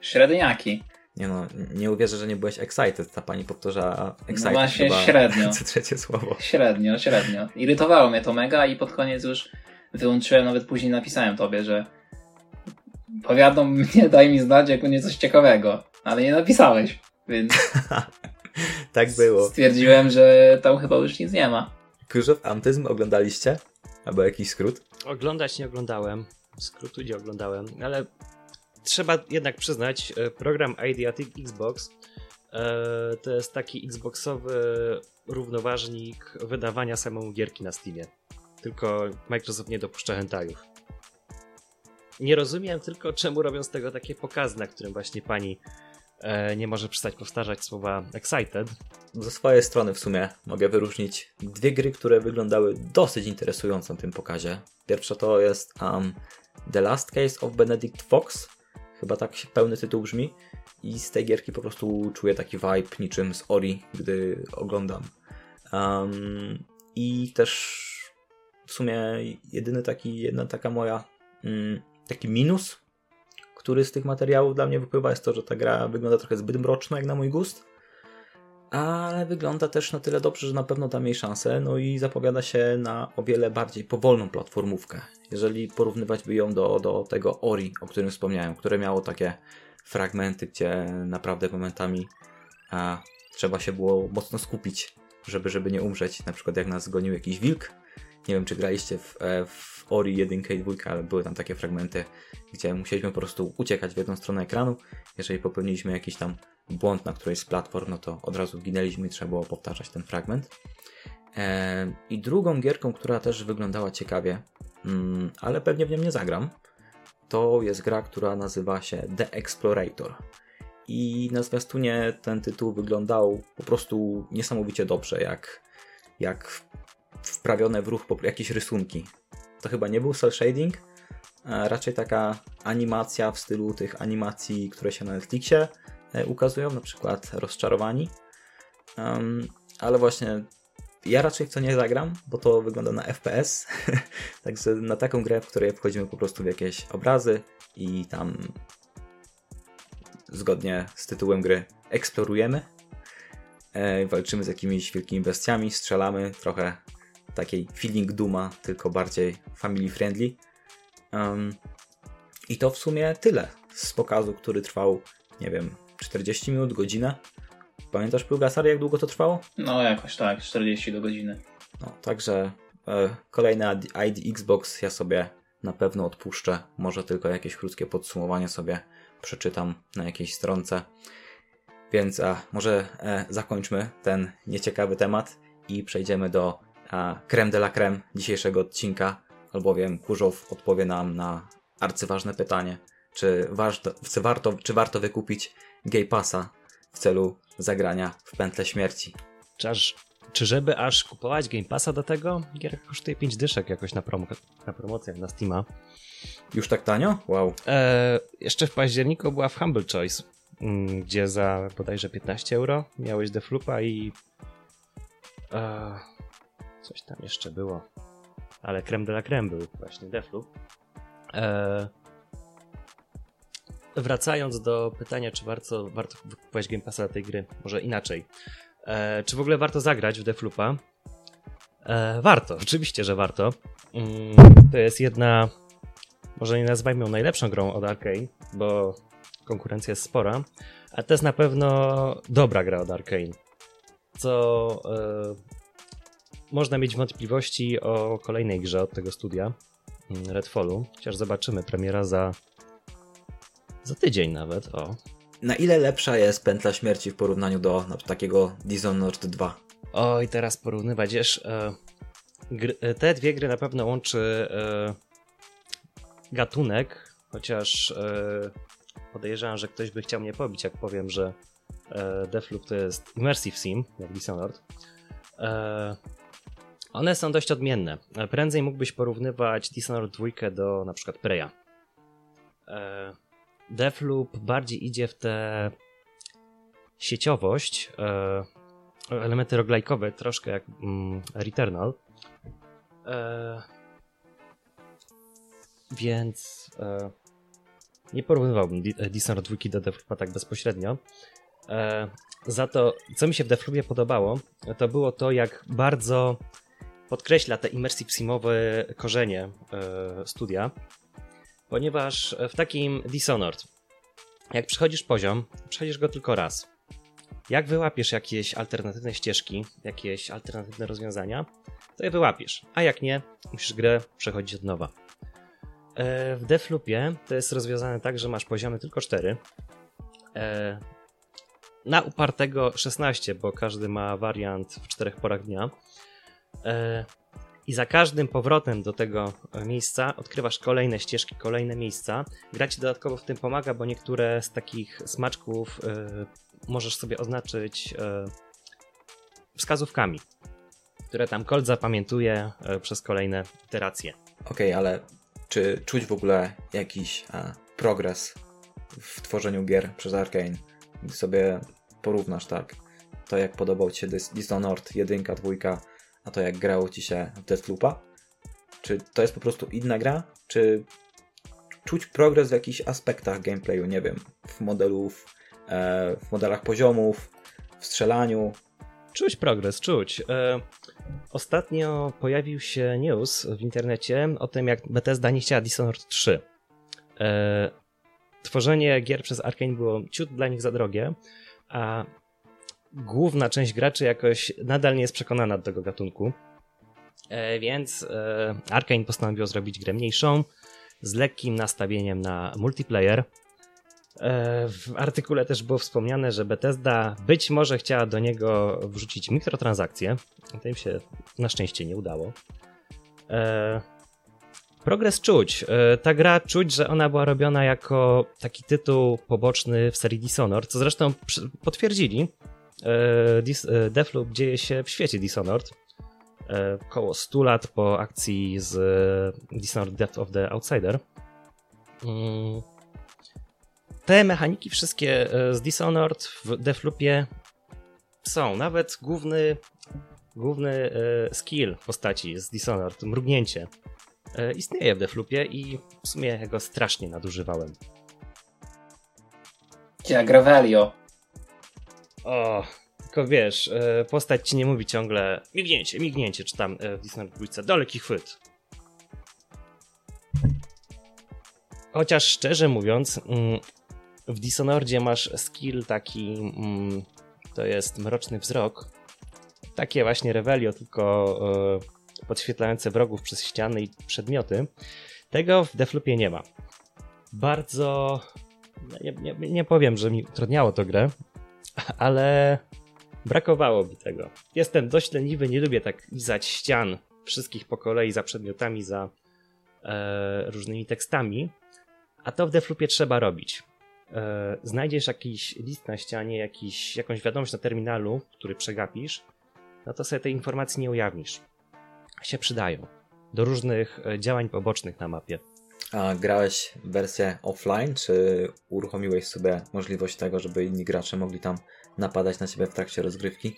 średniaki. Nie no, nie uwierzę, że nie byłeś excited. Ta pani powtarzała excited No właśnie chyba średnio. co trzecie słowo. Średnio, średnio. Irytowało mnie to mega i pod koniec już wyłączyłem, nawet później napisałem tobie, że powiadom mnie, daj mi znać, jak będzie coś ciekawego. Ale nie napisałeś, więc tak było. stwierdziłem, że tam chyba już nic nie ma. Cruise of Antyzm oglądaliście? Albo jakiś skrót? Oglądać nie oglądałem. Skrótu nie oglądałem, ale trzeba jednak przyznać, e, program Ideatic Xbox e, to jest taki Xboxowy równoważnik wydawania samemu gierki na Steamie. Tylko Microsoft nie dopuszcza hentajów. Nie rozumiem tylko, czemu robią z tego takie pokazy, na którym właśnie pani e, nie może przestać powtarzać słowa excited. Ze swojej strony w sumie mogę wyróżnić dwie gry, które wyglądały dosyć interesująco na tym pokazie. Pierwsza to jest um, The Last Case of Benedict Fox. Chyba tak się pełny tytuł brzmi. I z tej gierki po prostu czuję taki vibe niczym z Ori, gdy oglądam. Um, I też w sumie jedyny taki, jedna taka moja mm, taki minus, który z tych materiałów dla mnie wypływa jest to, że ta gra wygląda trochę zbyt mroczno jak na mój gust ale wygląda też na tyle dobrze, że na pewno da jej szansę, no i zapowiada się na o wiele bardziej powolną platformówkę. Jeżeli porównywać by ją do, do tego Ori, o którym wspomniałem, które miało takie fragmenty, gdzie naprawdę momentami a, trzeba się było mocno skupić, żeby, żeby nie umrzeć, na przykład jak nas zgonił jakiś wilk. Nie wiem, czy graliście w, e, w Ori 1 i 2, ale były tam takie fragmenty, gdzie musieliśmy po prostu uciekać w jedną stronę ekranu. Jeżeli popełniliśmy jakiś tam błąd na którejś z platform, no to od razu ginęliśmy i trzeba było powtarzać ten fragment. E, I drugą gierką, która też wyglądała ciekawie, mm, ale pewnie w nią nie zagram, to jest gra, która nazywa się The Explorator. I na zwiastunie ten tytuł wyglądał po prostu niesamowicie dobrze, jak, jak wprawione w ruch jakieś rysunki. To chyba nie był cel shading, raczej taka animacja w stylu tych animacji, które się na Netflixie ukazują, na przykład rozczarowani. Um, ale właśnie ja raczej w to nie zagram, bo to wygląda na FPS. Także na taką grę, w której wchodzimy po prostu w jakieś obrazy i tam zgodnie z tytułem gry eksplorujemy. E, walczymy z jakimiś wielkimi bestiami, strzelamy, trochę takiej feeling Duma, tylko bardziej family friendly. Um, I to w sumie tyle z pokazu, który trwał, nie wiem, 40 minut, godzinę. Pamiętasz, Pulgasar, jak długo to trwało? No jakoś tak, 40 do godziny. No, także e, kolejny ID Xbox ja sobie na pewno odpuszczę. Może tylko jakieś krótkie podsumowanie sobie przeczytam na jakiejś stronce. Więc a, może e, zakończmy ten nieciekawy temat i przejdziemy do a, creme de la creme dzisiejszego odcinka, albowiem Kurzow odpowie nam na arcyważne pytanie, czy warto, czy warto, czy warto wykupić Gay Passa w celu zagrania w pętle śmierci. Czy, aż, czy żeby aż kupować Game Passa do tego? Gier kosztuje 5 dyszek jakoś na, promo, na promocjach na Steama. Już tak tanio? Wow. E, jeszcze w październiku była w Humble Choice, mm, gdzie za bodajże 15 euro miałeś Deflupa i e, coś tam jeszcze było. Ale creme de la creme był właśnie Defloop. E, wracając do pytania, czy warto, warto kupować Game Passa tej gry, może inaczej. E, czy w ogóle warto zagrać w Defloopa? E, warto, oczywiście, że warto. Mm, to jest jedna, może nie nazwijmy ją najlepszą grą od Arkane, bo konkurencja jest spora, a to jest na pewno dobra gra od Arkane. Co e, można mieć wątpliwości o kolejnej grze od tego studia, mm, Redfallu, chociaż zobaczymy, premiera za za tydzień nawet, o. Na ile lepsza jest Pętla Śmierci w porównaniu do na, takiego Dishonored 2? Oj, teraz porównywać, wiesz, e, gry, e, te dwie gry na pewno łączy e, gatunek, chociaż e, podejrzewam, że ktoś by chciał mnie pobić, jak powiem, że e, Deathloop to jest Immersive Sim, jak Dishonored. E, one są dość odmienne. Prędzej mógłbyś porównywać Dishonored 2 do na przykład Preya. E, Deathloop bardziej idzie w tę sieciowość, e, elementy roglajkowe, troszkę jak mm, Returnal. E, więc e, nie porównywałbym Dishonored 2 do Deathloopa tak bezpośrednio. Za to, co mi się w Deathloopie podobało, to było to, jak bardzo podkreśla te immersive simowe korzenie studia ponieważ w takim Dishonored, jak przechodzisz poziom, przechodzisz go tylko raz. Jak wyłapiesz jakieś alternatywne ścieżki, jakieś alternatywne rozwiązania, to je wyłapiesz, a jak nie, musisz grę przechodzić od nowa. E, w Deathloopie to jest rozwiązane tak, że masz poziomy tylko 4. E, na upartego 16, bo każdy ma wariant w czterech porach dnia. E, i za każdym powrotem do tego e, miejsca odkrywasz kolejne ścieżki, kolejne miejsca. Gra ci dodatkowo w tym pomaga, bo niektóre z takich smaczków y, możesz sobie oznaczyć y, wskazówkami, które tam Colt zapamiętuje przez kolejne iteracje. Okej, okay, ale czy czuć w ogóle jakiś progres w tworzeniu gier przez Arkane? Gdy sobie porównasz, tak, to jak podobał Ci się Dishonored 1, 2, a to jak grało ci się w Deathloopa? Czy to jest po prostu inna gra? Czy czuć progres w jakichś aspektach gameplayu, nie wiem, w modelów, e, w modelach poziomów, w strzelaniu? Czuć progres, czuć. E, ostatnio pojawił się news w internecie o tym, jak Bethesda nie chciała Dishonored 3. E, tworzenie gier przez Arkane było ciut dla nich za drogie, a główna część graczy jakoś nadal nie jest przekonana do tego gatunku. E, więc e, Arkane postanowił zrobić grę mniejszą, z lekkim nastawieniem na multiplayer. E, w artykule też było wspomniane, że Bethesda być może chciała do niego wrzucić mikrotransakcje. To im się na szczęście nie udało. Progres czuć. Ta gra czuć, że ona była robiona jako taki tytuł poboczny w serii Dishonored, co zresztą potwierdzili E, e, Deathloop dzieje się w świecie Dishonored. E, około 100 lat po akcji z Dishonored Death of the Outsider. Mm. Te mechaniki wszystkie z Dishonored w Deathloopie są. Nawet główny, główny skill postaci z Dishonored, mrugnięcie, istnieje w Deathloopie i w sumie go strasznie nadużywałem. Jak Revelio. O, tylko wiesz, e, postać ci nie mówi ciągle mignięcie, mignięcie, czy tam e, w Dishonored 2, daleki chwyt. Chociaż szczerze mówiąc, mm, w Dishonoredzie masz skill taki, mm, to jest mroczny wzrok. Takie właśnie Revelio, tylko podświetlające wrogów przez ściany i przedmioty. Tego w Deflupie nie ma. Bardzo. No, nie, nie, nie powiem, że mi utrudniało to grę, ale brakowało mi tego. Jestem dość leniwy, nie lubię tak lizać ścian wszystkich po kolei za przedmiotami, za e, różnymi tekstami, a to w Deflupie trzeba robić. E, znajdziesz jakiś list na ścianie, jakiś, jakąś wiadomość na terminalu, który przegapisz, no to sobie tej informacji nie ujawnisz. Się przydają do różnych e, działań pobocznych na mapie. A grałeś wersję offline, czy uruchomiłeś sobie możliwość tego, żeby inni gracze mogli tam napadać na ciebie w trakcie rozgrywki?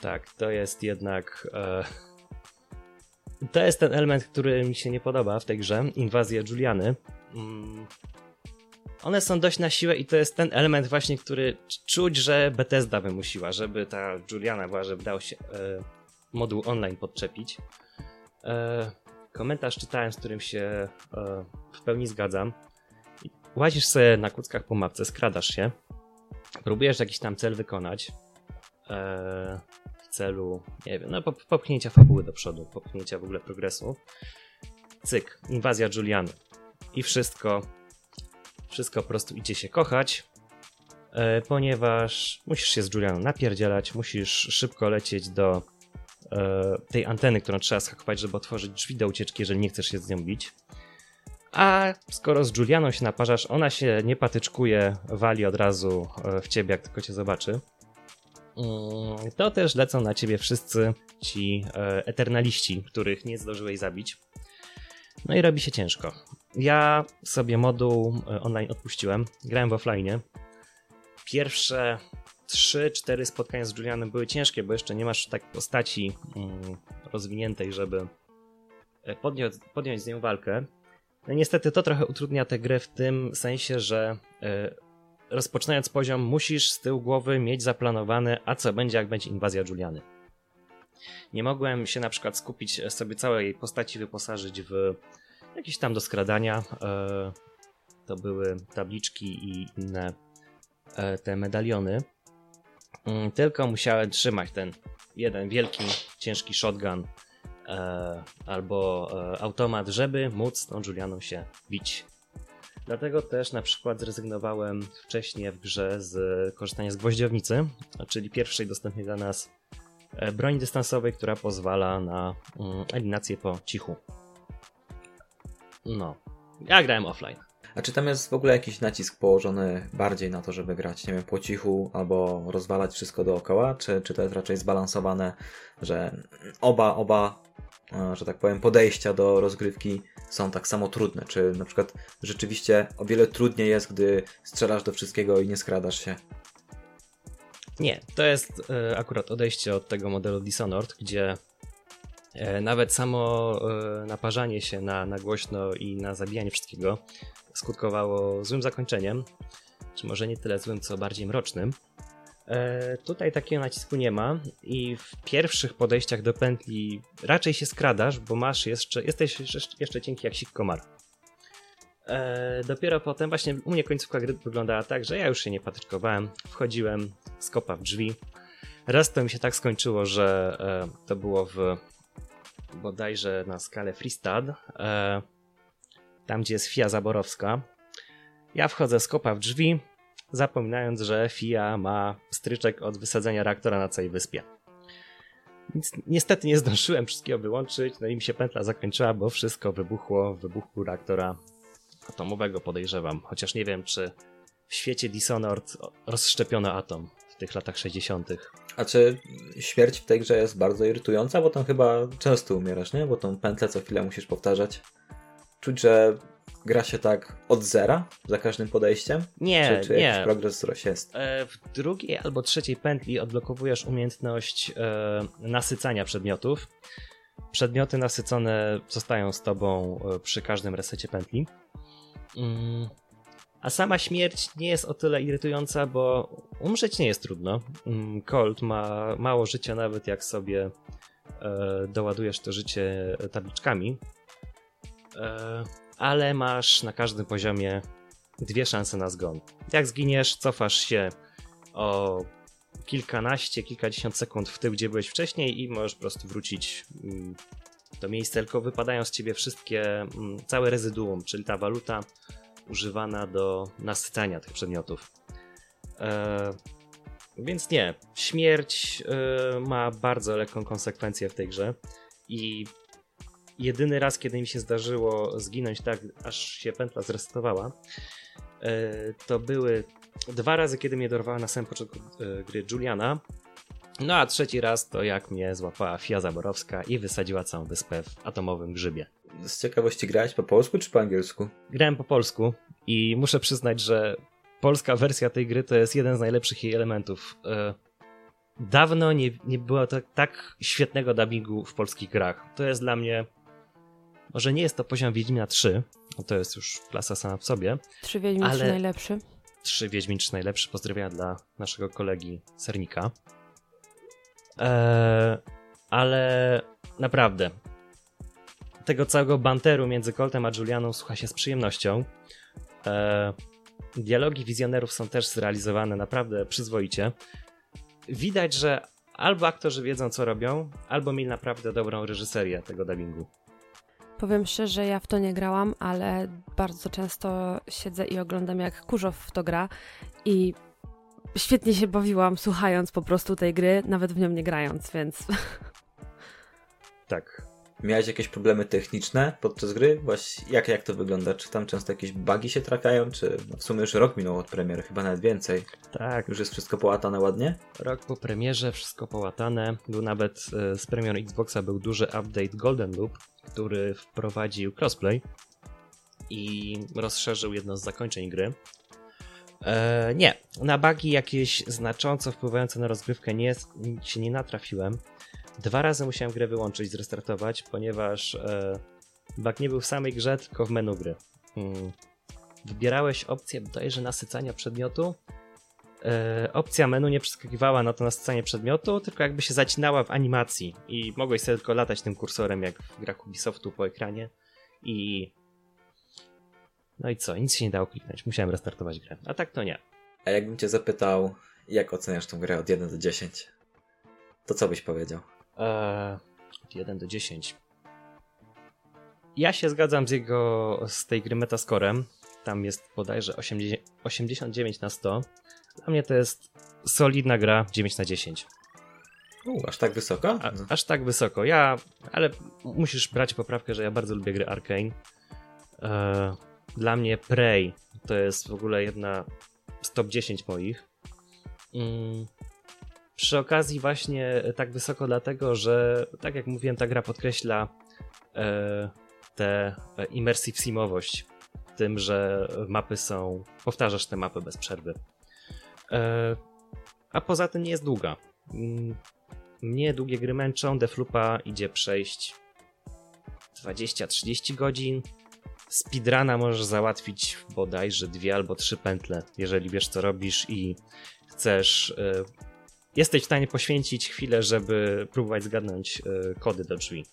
Tak, to jest jednak. E... To jest ten element, który mi się nie podoba w tej grze inwazja Juliany. Mm. One są dość na siłę i to jest ten element właśnie, który czuć, że Bethesda wymusiła, żeby ta Juliana była, żeby dał się e, moduł online podczepić. E, komentarz czytałem, z którym się e, w pełni zgadzam. Łazisz sobie na kuckach po mapce, skradasz się, próbujesz jakiś tam cel wykonać e, w celu, nie wiem, no popchnięcia fabuły do przodu, popchnięcia w ogóle progresu. Cyk, inwazja Juliany. I wszystko, wszystko po prostu idzie się kochać, e, ponieważ musisz się z Julianą napierdzielać, musisz szybko lecieć do tej anteny, którą trzeba schakować, żeby otworzyć drzwi do ucieczki, jeżeli nie chcesz się z nią bić. A skoro z Julianą się naparzasz, ona się nie patyczkuje, wali od razu e, w ciebie, jak tylko cię zobaczy. Mm, to też lecą na ciebie wszyscy ci e, eternaliści, których nie zdążyłeś zabić. No i robi się ciężko. Ja sobie moduł e, online odpuściłem, grałem w offline. Pierwsze 3-4 spotkania z Julianem były ciężkie, bo jeszcze nie masz tak postaci mm, rozwiniętej, żeby podjąć, podjąć z nią walkę. No niestety to trochę utrudnia tę grę w tym sensie, że e, rozpoczynając poziom musisz z tyłu głowy mieć zaplanowane, a co będzie jak będzie inwazja Juliany. Nie mogłem się na przykład skupić e, sobie całej postaci wyposażyć w jakieś tam do skradania. E, to były tabliczki i inne te medaliony. Mm, tylko musiałem trzymać ten jeden wielki, ciężki shotgun e, albo e, automat, żeby móc tą Julianą się bić. Dlatego też na przykład zrezygnowałem wcześniej w grze z korzystania z gwoździownicy, czyli pierwszej dostępnej dla nas e, broni dystansowej, która pozwala na mm, eliminację po cichu. No, ja grałem offline. A czy tam jest w ogóle jakiś nacisk położony bardziej na to, żeby grać, nie wiem, po cichu albo rozwalać wszystko dookoła? Czy, czy to jest raczej zbalansowane, że oba, oba że tak powiem, podejścia do rozgrywki są tak samo trudne? Czy na przykład rzeczywiście o wiele trudniej jest, gdy strzelasz do wszystkiego i nie skradasz się? Nie, to jest e, akurat odejście od tego modelu Dishonored, gdzie e, nawet samo e, naparzanie się na, na głośno i na zabijanie wszystkiego skutkowało złym zakończeniem, czy może nie tyle złym, co bardziej mrocznym. E, tutaj takiego nacisku nie ma i w pierwszych podejściach do pętli raczej się skradasz, bo masz jeszcze, jesteś jeszcze cienki jak sik komar. E, dopiero potem właśnie u mnie końcówka gry wyglądała tak, że ja już się nie patrykowałem, wchodziłem, skopa w drzwi. Raz to mi się tak skończyło, że e, to było w bodajże na skalę Freestad, e, tam gdzie jest Fia Zaborowska. Ja wchodzę, skopa w drzwi, zapominając, że FIA ma stryczek od wysadzenia reaktora na całej wyspie. Niestety nie zdążyłem wszystkiego wyłączyć, no i mi się pętla zakończyła, bo wszystko wybuchło w wybuchu reaktora atomowego, podejrzewam. Chociaż nie wiem, czy w świecie Dishonored rozszczepiono atom w tych latach 60. A czy śmierć w tej grze jest bardzo irytująca? Bo tam chyba często umierasz, nie? Bo tą pętlę co chwilę musisz powtarzać. Czuć, że gra się tak od zera za każdym podejściem? Nie, czy, czy nie. jakiś progres jest? E, w drugiej albo trzeciej pętli odblokowujesz umiejętność e, nasycania przedmiotów. Przedmioty nasycone zostają z tobą e, przy każdym resecie pętli. Mm. A sama śmierć nie jest o tyle irytująca, bo umrzeć nie jest trudno. Mm, Colt ma mało życia, nawet jak sobie doładujesz to życie tabliczkami ale masz na każdym poziomie dwie szanse na zgon. Jak zginiesz, cofasz się o kilkanaście, kilkadziesiąt sekund w tył, gdzie byłeś wcześniej i możesz po prostu wrócić mm, to miejsce, tylko wypadają z ciebie wszystkie, mm, całe rezyduum, czyli ta waluta używana do nasycania tych przedmiotów. E, więc nie, śmierć e, ma bardzo lekką konsekwencję w tej grze i jedyny raz, kiedy mi się zdarzyło zginąć tak, aż się pętla zresetowała, e, to były dwa razy, kiedy mnie dorwała na samym początku e, gry Juliana, no a trzeci raz to jak mnie złapała Fia Zaborowska i wysadziła całą wyspę w atomowym grzybie. Z ciekawości grałeś po polsku czy po angielsku? Grałem po polsku i muszę przyznać, że polska wersja tej gry to jest jeden z najlepszych jej elementów. E, dawno nie, nie było tak, tak świetnego dubbingu w polskich grach. To jest dla mnie. Może nie jest to poziom Wiedźmina 3, bo to jest już klasa sama w sobie. Trzy Wiedźmin, Ale- trzy najlepszy. 3 Wiedźmin 3 najlepszy. Pozdrowienia dla naszego kolegi Sernika. Eee, ale naprawdę tego całego banteru między Coltem a Julianą słucha się z przyjemnością. Eee, dialogi wizjonerów są też zrealizowane naprawdę przyzwoicie. Widać, że albo aktorzy wiedzą co robią, albo mieli naprawdę dobrą reżyserię tego dubbingu. Powiem szczerze, ja w to nie grałam, ale bardzo często siedzę i oglądam jak Kurzow w to gra i świetnie się bawiłam słuchając po prostu tej gry, nawet w nią nie grając, więc Tak. Miałeś jakieś problemy techniczne podczas gry? Właśnie jak, jak to wygląda? Czy tam często jakieś bugi się trafiają? Czy no w sumie już rok minął od premiery, chyba nawet więcej. Tak, Już jest wszystko połatane ładnie? Rok po premierze, wszystko połatane. Był nawet e, z premierą Xboxa był duży update Golden Loop, który wprowadził crossplay i rozszerzył jedno z zakończeń gry. E, nie, na bugi jakieś znacząco wpływające na rozgrywkę nie, się nie natrafiłem. Dwa razy musiałem grę wyłączyć, zrestartować, ponieważ e, bug nie był w samej grze, tylko w menu gry. Hmm. Wybierałeś opcję bodajże nasycania przedmiotu, e, opcja menu nie przeskakiwała na to nasycanie przedmiotu, tylko jakby się zacinała w animacji i mogłeś sobie tylko latać tym kursorem jak w grach Ubisoftu po ekranie i no i co, nic się nie dało kliknąć, musiałem restartować grę, a tak to nie. A jakbym cię zapytał, jak oceniasz tą grę od 1 do 10? To co byś powiedział? Eee, od 1 do 10. Ja się zgadzam z jego, z tej gry metascorem. Tam jest bodajże 80, 89 na 100. Dla mnie to jest solidna gra 9 na 10. U, aż tak wysoko? A, aż tak wysoko. Ja, ale musisz brać poprawkę, że ja bardzo lubię gry Arkane. Eee, dla mnie Prey to jest w ogóle jedna z top 10 moich. Mm, przy okazji właśnie tak wysoko dlatego, że tak jak mówiłem, ta gra podkreśla e, tę e, immersive simowość tym, że mapy są, powtarzasz te mapy bez przerwy. E, a poza tym nie jest długa. Mm, mnie długie gry męczą, Deflupa idzie przejść 20-30 godzin. Speedruna możesz załatwić bodajże dwie albo trzy pętle, jeżeli wiesz co robisz i chcesz. Jesteś w stanie poświęcić chwilę, żeby próbować zgadnąć y, kody do drzwi.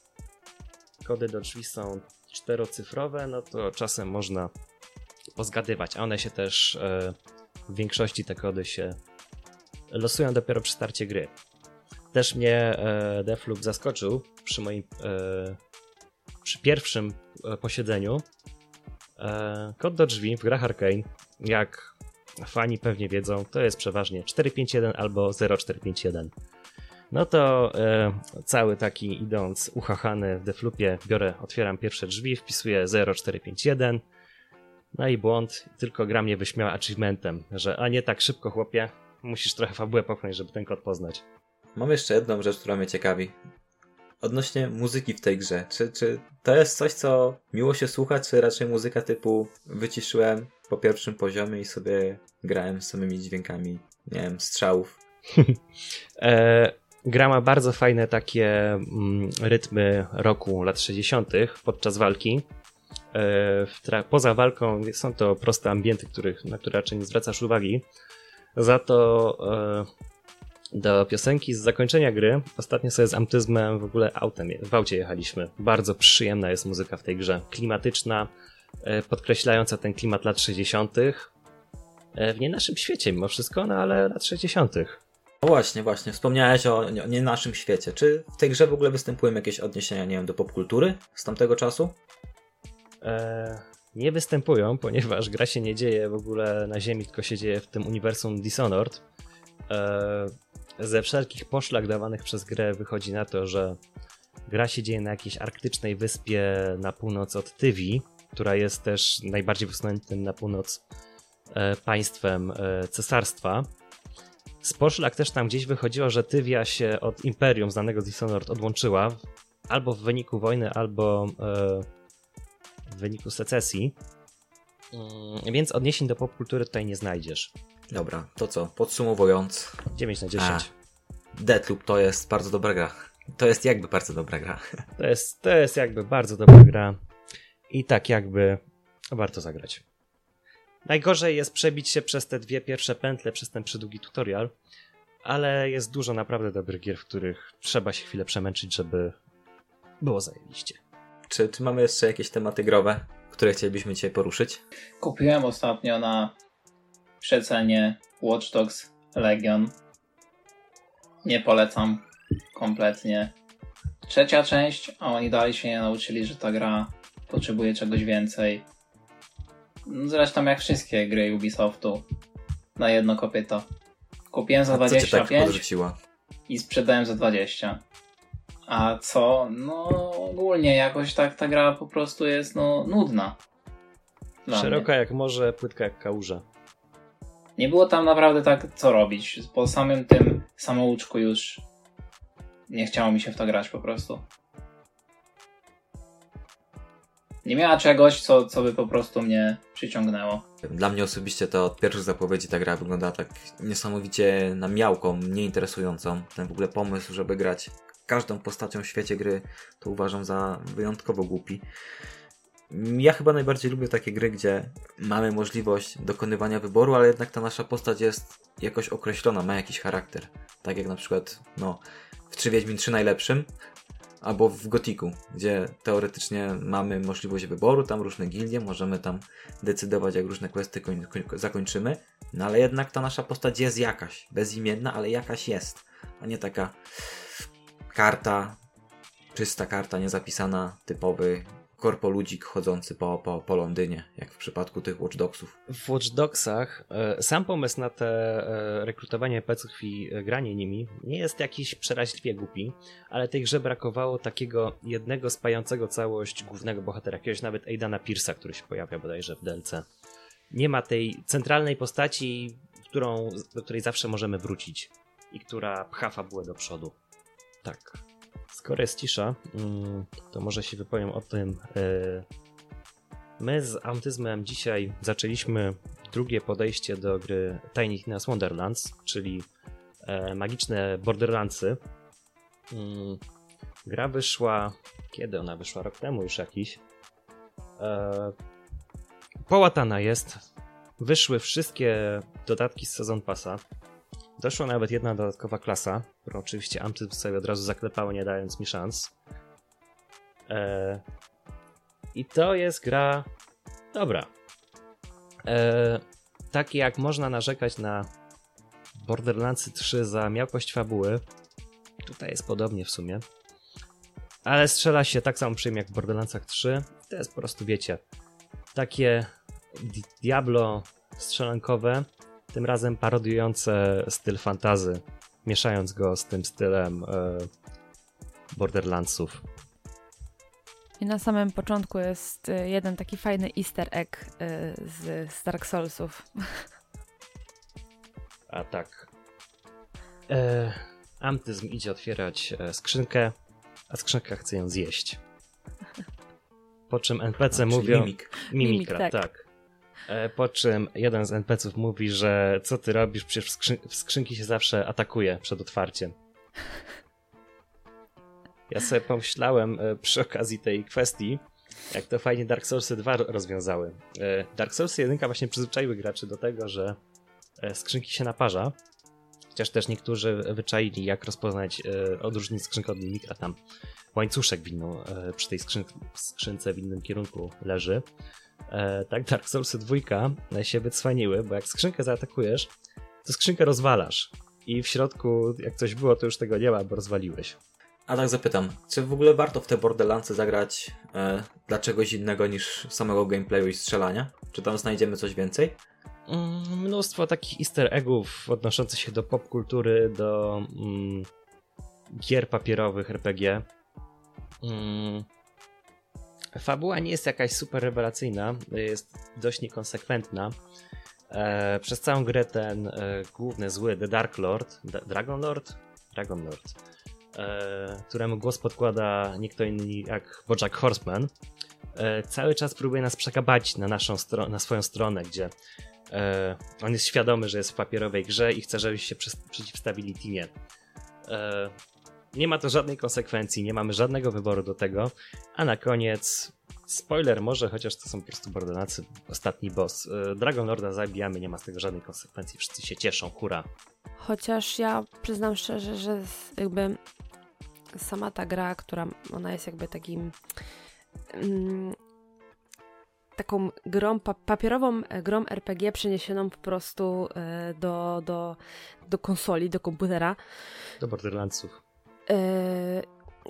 Kody do drzwi są czterocyfrowe, no to czasem można pozgadywać, a one się też y, w większości te kody się losują dopiero przy starcie gry. Też mnie e, Deathloop zaskoczył przy moim e, przy pierwszym e, posiedzeniu. E, kod do drzwi w grach Arkane, jak fani pewnie wiedzą, to jest przeważnie 451 albo 0451. No to e, cały taki idąc uchachany w Deflupie biorę, otwieram pierwsze drzwi, wpisuję 0451 no i błąd, tylko gra mnie wyśmiała achievementem, że a nie tak szybko chłopie, musisz trochę fabułę popchnąć, żeby ten kod poznać. Mam jeszcze jedną rzecz, która mnie ciekawi. Odnośnie muzyki w tej grze. Czy, czy to jest coś, co miło się słucha, czy raczej muzyka typu wyciszyłem po pierwszym poziomie i sobie grałem z samymi dźwiękami, nie wiem, strzałów? E, gra ma bardzo fajne takie mm, rytmy roku lat 60. podczas walki. E, poza walką są to proste ambienty, których, na które raczej nie zwracasz uwagi. Za to e, do piosenki z zakończenia gry ostatnio sobie z amtyzmem w ogóle autem, w aucie jechaliśmy. Bardzo przyjemna jest muzyka w tej grze. Klimatyczna, podkreślająca ten klimat lat 60. E, w nie naszym świecie mimo wszystko, no ale lat 60. No właśnie, właśnie. Wspomniałeś o nie naszym świecie. Czy w tej grze w ogóle występują jakieś odniesienia, nie wiem, do popkultury z tamtego czasu? Eee, nie występują, ponieważ gra się nie dzieje w ogóle na Ziemi, tylko się dzieje w tym uniwersum Dishonored. Eee, ze wszelkich poszlak dawanych przez grę wychodzi na to, że gra się dzieje na jakiejś arktycznej wyspie na północ od Tywi, która jest też najbardziej wysuniętym na północ e, państwem e, cesarstwa. Z poszlak też tam gdzieś wychodziło, że Tywia się od Imperium znanego Dishonored odłączyła, albo w wyniku wojny, albo e, w wyniku secesji. Mm, więc odniesień do popkultury tutaj nie znajdziesz. Dobra, to co? Podsumowując. 9 na 10. A, Deathloop to jest bardzo dobra gra. To jest jakby bardzo dobra gra. To jest, to jest jakby bardzo dobra gra. I tak jakby warto zagrać. Najgorzej jest przebić się przez te dwie pierwsze pętle, przez ten przydługi tutorial, ale jest dużo naprawdę dobrych gier, w których trzeba się chwilę przemęczyć, żeby było zajebiście. Czy, czy mamy jeszcze jakieś tematy growe, które chcielibyśmy dzisiaj poruszyć? Kupiłem ostatnio na przecenie Watch Dogs Legion. Nie polecam kompletnie. Trzecia część, a oni dalej się nie nauczyli, że ta gra potrzebuje czegoś więcej. Zresztą jak wszystkie gry Ubisoftu na jedno kopyto. Kupiłem za a 25 tak i sprzedałem za 20. A co? No ogólnie jakoś tak ta gra po prostu jest no nudna. Szeroka mnie. jak morze, płytka jak kałuża. Nie było tam naprawdę tak co robić. Po samym tym samouczku już nie chciało mi się w to grać po prostu. Nie miała czegoś, co, co by po prostu mnie przyciągnęło. Dla mnie osobiście to od pierwszych zapowiedzi ta gra wygląda tak niesamowicie na miałką, nieinteresującą. Ten w ogóle pomysł, żeby grać każdą postacią w świecie gry, to uważam za wyjątkowo głupi. Ja chyba najbardziej lubię takie gry, gdzie mamy możliwość dokonywania wyboru, ale jednak ta nasza postać jest jakoś określona, ma jakiś charakter. Tak jak na przykład, no, w 3 Wiedźmin 3 najlepszym, albo w Gotiku, gdzie teoretycznie mamy możliwość wyboru, tam różne gildie, możemy tam decydować, jak różne questy zakończymy, no ale jednak ta nasza postać jest jakaś, bezimienna, ale jakaś jest, a nie taka karta, czysta karta, niezapisana, typowy korpoludzik chodzący po, po, po Londynie, jak w przypadku tych Watch Dogsów. W Watch Dogsach e, sam pomysł na te e, rekrutowanie peców i e, granie nimi nie jest jakiś przeraźliwie głupi, ale tej grze brakowało takiego jednego spającego całość głównego bohatera, jakiegoś nawet Aidana Pierce'a, który się pojawia bodajże w DLC. Nie ma tej centralnej postaci, którą, do której zawsze możemy wrócić i która pcha fabułę do przodu. Tak. Skoro jest cisza, mm, to może się wypowiem o tym. E, my z Autyzmem dzisiaj zaczęliśmy drugie podejście do gry Tiny Tina's Wonderlands, czyli e, magiczne Borderlandsy. Mm, gra wyszła. Kiedy ona wyszła? Rok temu już jakiś. E, połatana jest. Wyszły wszystkie dodatki z Sezon Passa. Doszła nawet jedna dodatkowa klasa, którą oczywiście Amty sobie od razu zaklepało, nie dając mi szans. Eee, I to jest gra dobra. Eee, tak jak można narzekać na Borderlands 3 za miałkość fabuły, tutaj jest podobnie w sumie, ale strzela się tak samo przyjemnie jak w Borderlandsach 3. To jest po prostu, wiecie, takie Diablo strzelankowe, tym razem parodiujące styl fantazy, mieszając go z tym stylem e, Borderlandsów. I na samym początku jest e, jeden taki fajny easter egg e, z, z Dark Soulsów. A tak. E, Amtyzm idzie otwierać skrzynkę, a skrzynka chce ją zjeść. Po czym NPC mówią... Mimik. Mimikra, Mimik, tak. tak. E, po czym jeden z NPCów mówi, że co ty robisz, przecież w, skrzyn w skrzynki się zawsze atakuje przed otwarciem. Ja sobie pomyślałem e, przy okazji tej kwestii, jak to fajnie Dark Soulsy 2 rozwiązały. E, Dark Soulsy 1 właśnie przyzwyczaiły graczy do tego, że skrzynki się naparza, chociaż też niektórzy wyczaili, jak rozpoznać, odróżnić skrzynkę od mimikra. Tam łańcuszek w inną, przy tej skrzynce w innym kierunku leży e, tak Dark Souls 2 się wycwaniły, bo jak skrzynkę zaatakujesz, to skrzynkę rozwalasz. i w środku, jak coś było, to już tego nie ma, bo rozwaliłeś. A tak zapytam, czy w ogóle warto w te Borderlandsy zagrać e, dla czegoś innego niż samego gameplayu i strzelania? Czy tam znajdziemy coś więcej? Mm, mnóstwo takich easter eggów odnoszących się do popkultury, do mm, gier papierowych RPG. Mm, fabuła nie jest jakaś super rewelacyjna, jest dość niekonsekwentna. E, przez całą grę ten e, główny zły, The Dark Lord, Dragon Lord? Dragon Lord, e, któremu głos podkłada nie kto inny jak Bojack Horseman, cały czas próbuje nas przekabacić na, naszą na swoją stronę, gdzie on jest świadomy, że jest w papierowej grze i chce, żebyśmy się przeciwstawili teamie. Nie ma to żadnej konsekwencji, nie mamy żadnego wyboru do tego, a na koniec spoiler może, chociaż to są po prostu bordonacy, ostatni boss. E, Dragon Lorda zabijamy, nie ma z tego żadnej konsekwencji, wszyscy się cieszą, hura. Chociaż ja przyznam szczerze, że jakby sama ta gra, która ona jest jakby takim mm, taką grą, papierową e, grą RPG przeniesioną po prostu e, do, do, do konsoli, do komputera. Do Borderlandsów. E,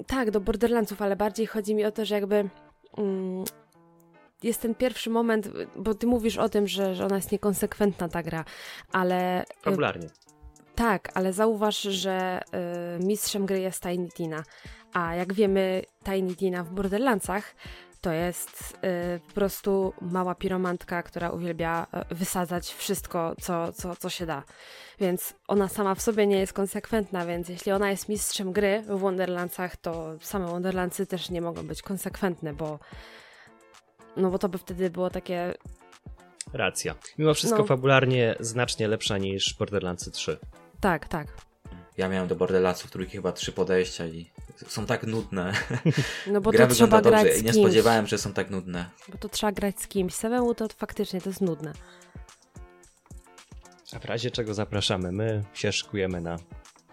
tak, do Borderlandsów, ale bardziej chodzi mi o to, że jakby mm, jest ten pierwszy moment, bo ty mówisz o tym, że, że ona jest niekonsekwentna ta gra, ale... Fabularnie. Tak, ale zauważ, że y, mistrzem gry jest Tiny Tina, a jak wiemy Tiny Tina w Borderlandsach to jest y, po prostu mała piromantka, która uwielbia y, wysadzać wszystko, co, co, co się da. Więc ona sama w sobie nie jest konsekwentna, więc jeśli ona jest mistrzem gry w Wonderlandsach, to same Wonderlandsy też nie mogą być konsekwentne, bo no bo to by wtedy było takie... Racja. Mimo wszystko no. fabularnie znacznie lepsza niż Borderlands 3. Tak, tak. Ja miałem do Borderlandsów trójki chyba trzy podejścia i są tak nudne. No bo Gra to trzeba grać dobrze. z kimś. Nie spodziewałem, że są tak nudne. Bo to trzeba grać z kimś. Samemu to faktycznie to jest nudne. A w razie czego zapraszamy? My się szykujemy na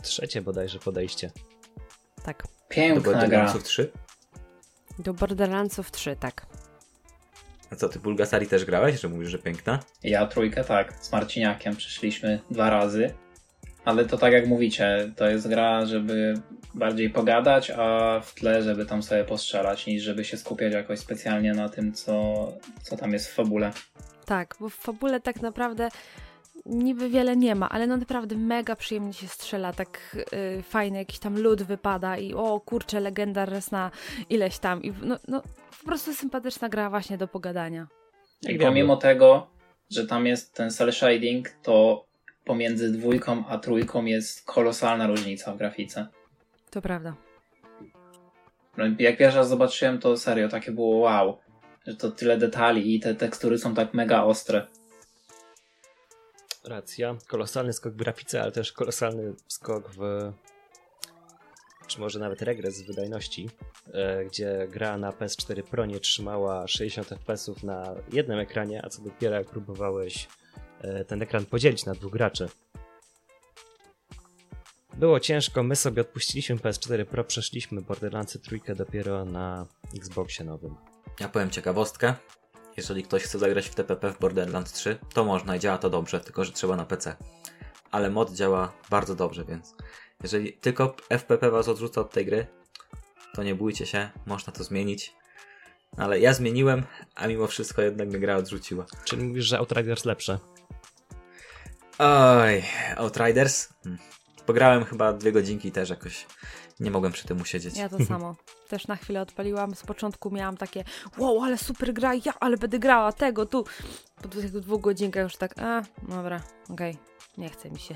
trzecie bodajże podejście. Tak. Piękna Do Borderlandsów 3? Do Borderlandsów 3, tak. A co, ty Bulgasari też grałeś, że mówisz, że piękna? Ja trójkę tak, z Marciniakiem przyszliśmy dwa razy. Ale to tak jak mówicie, to jest gra, żeby bardziej pogadać, a w tle, żeby tam sobie postrzelać, niż żeby się skupiać jakoś specjalnie na tym, co, co tam jest w fabule. Tak, bo w fabule tak naprawdę niby wiele nie ma, ale no naprawdę mega przyjemnie się strzela, tak yy, fajny jakiś tam lód wypada i o kurczę, legenda raz na ileś tam i no, no po prostu sympatyczna gra właśnie do pogadania. I pomimo tego, że tam jest ten cel shading, to pomiędzy dwójką a trójką jest kolosalna różnica w grafice. To prawda. No, jak pierwszy raz zobaczyłem, to serio takie było wow, że to tyle detali i te tekstury są tak mega ostre. Racja. Kolosalny skok w grafice, ale też kolosalny skok w. czy może nawet regres w wydajności, e, gdzie gra na PS4 Pro nie trzymała 60 fps na jednym ekranie, a co dopiero jak próbowałeś ten ekran podzielić na dwóch graczy. Było ciężko, my sobie odpuściliśmy PS4 Pro, przeszliśmy Borderlands trójkę dopiero na Xboxie nowym. Ja powiem ciekawostkę. Jeżeli ktoś chce zagrać w TPP w Borderlands 3, to można i działa to dobrze, tylko że trzeba na PC. Ale mod działa bardzo dobrze, więc jeżeli tylko FPP was odrzuca od tej gry, to nie bójcie się, można to zmienić. Ale ja zmieniłem, a mimo wszystko jednak mnie gra odrzuciła. Czyli mówisz, że Outriders lepsze? Oj, Outriders? Hmm. Pograłem chyba dwie godzinki też jakoś nie mogłem przy tym usiedzieć. Ja to samo. Też na chwilę odpaliłam. Z początku miałam takie wow, ale super gra, ja, ale będę grała tego, tu. Po tych dwóch godzinkach już tak, a, dobra, okej, okay. nie chce mi się.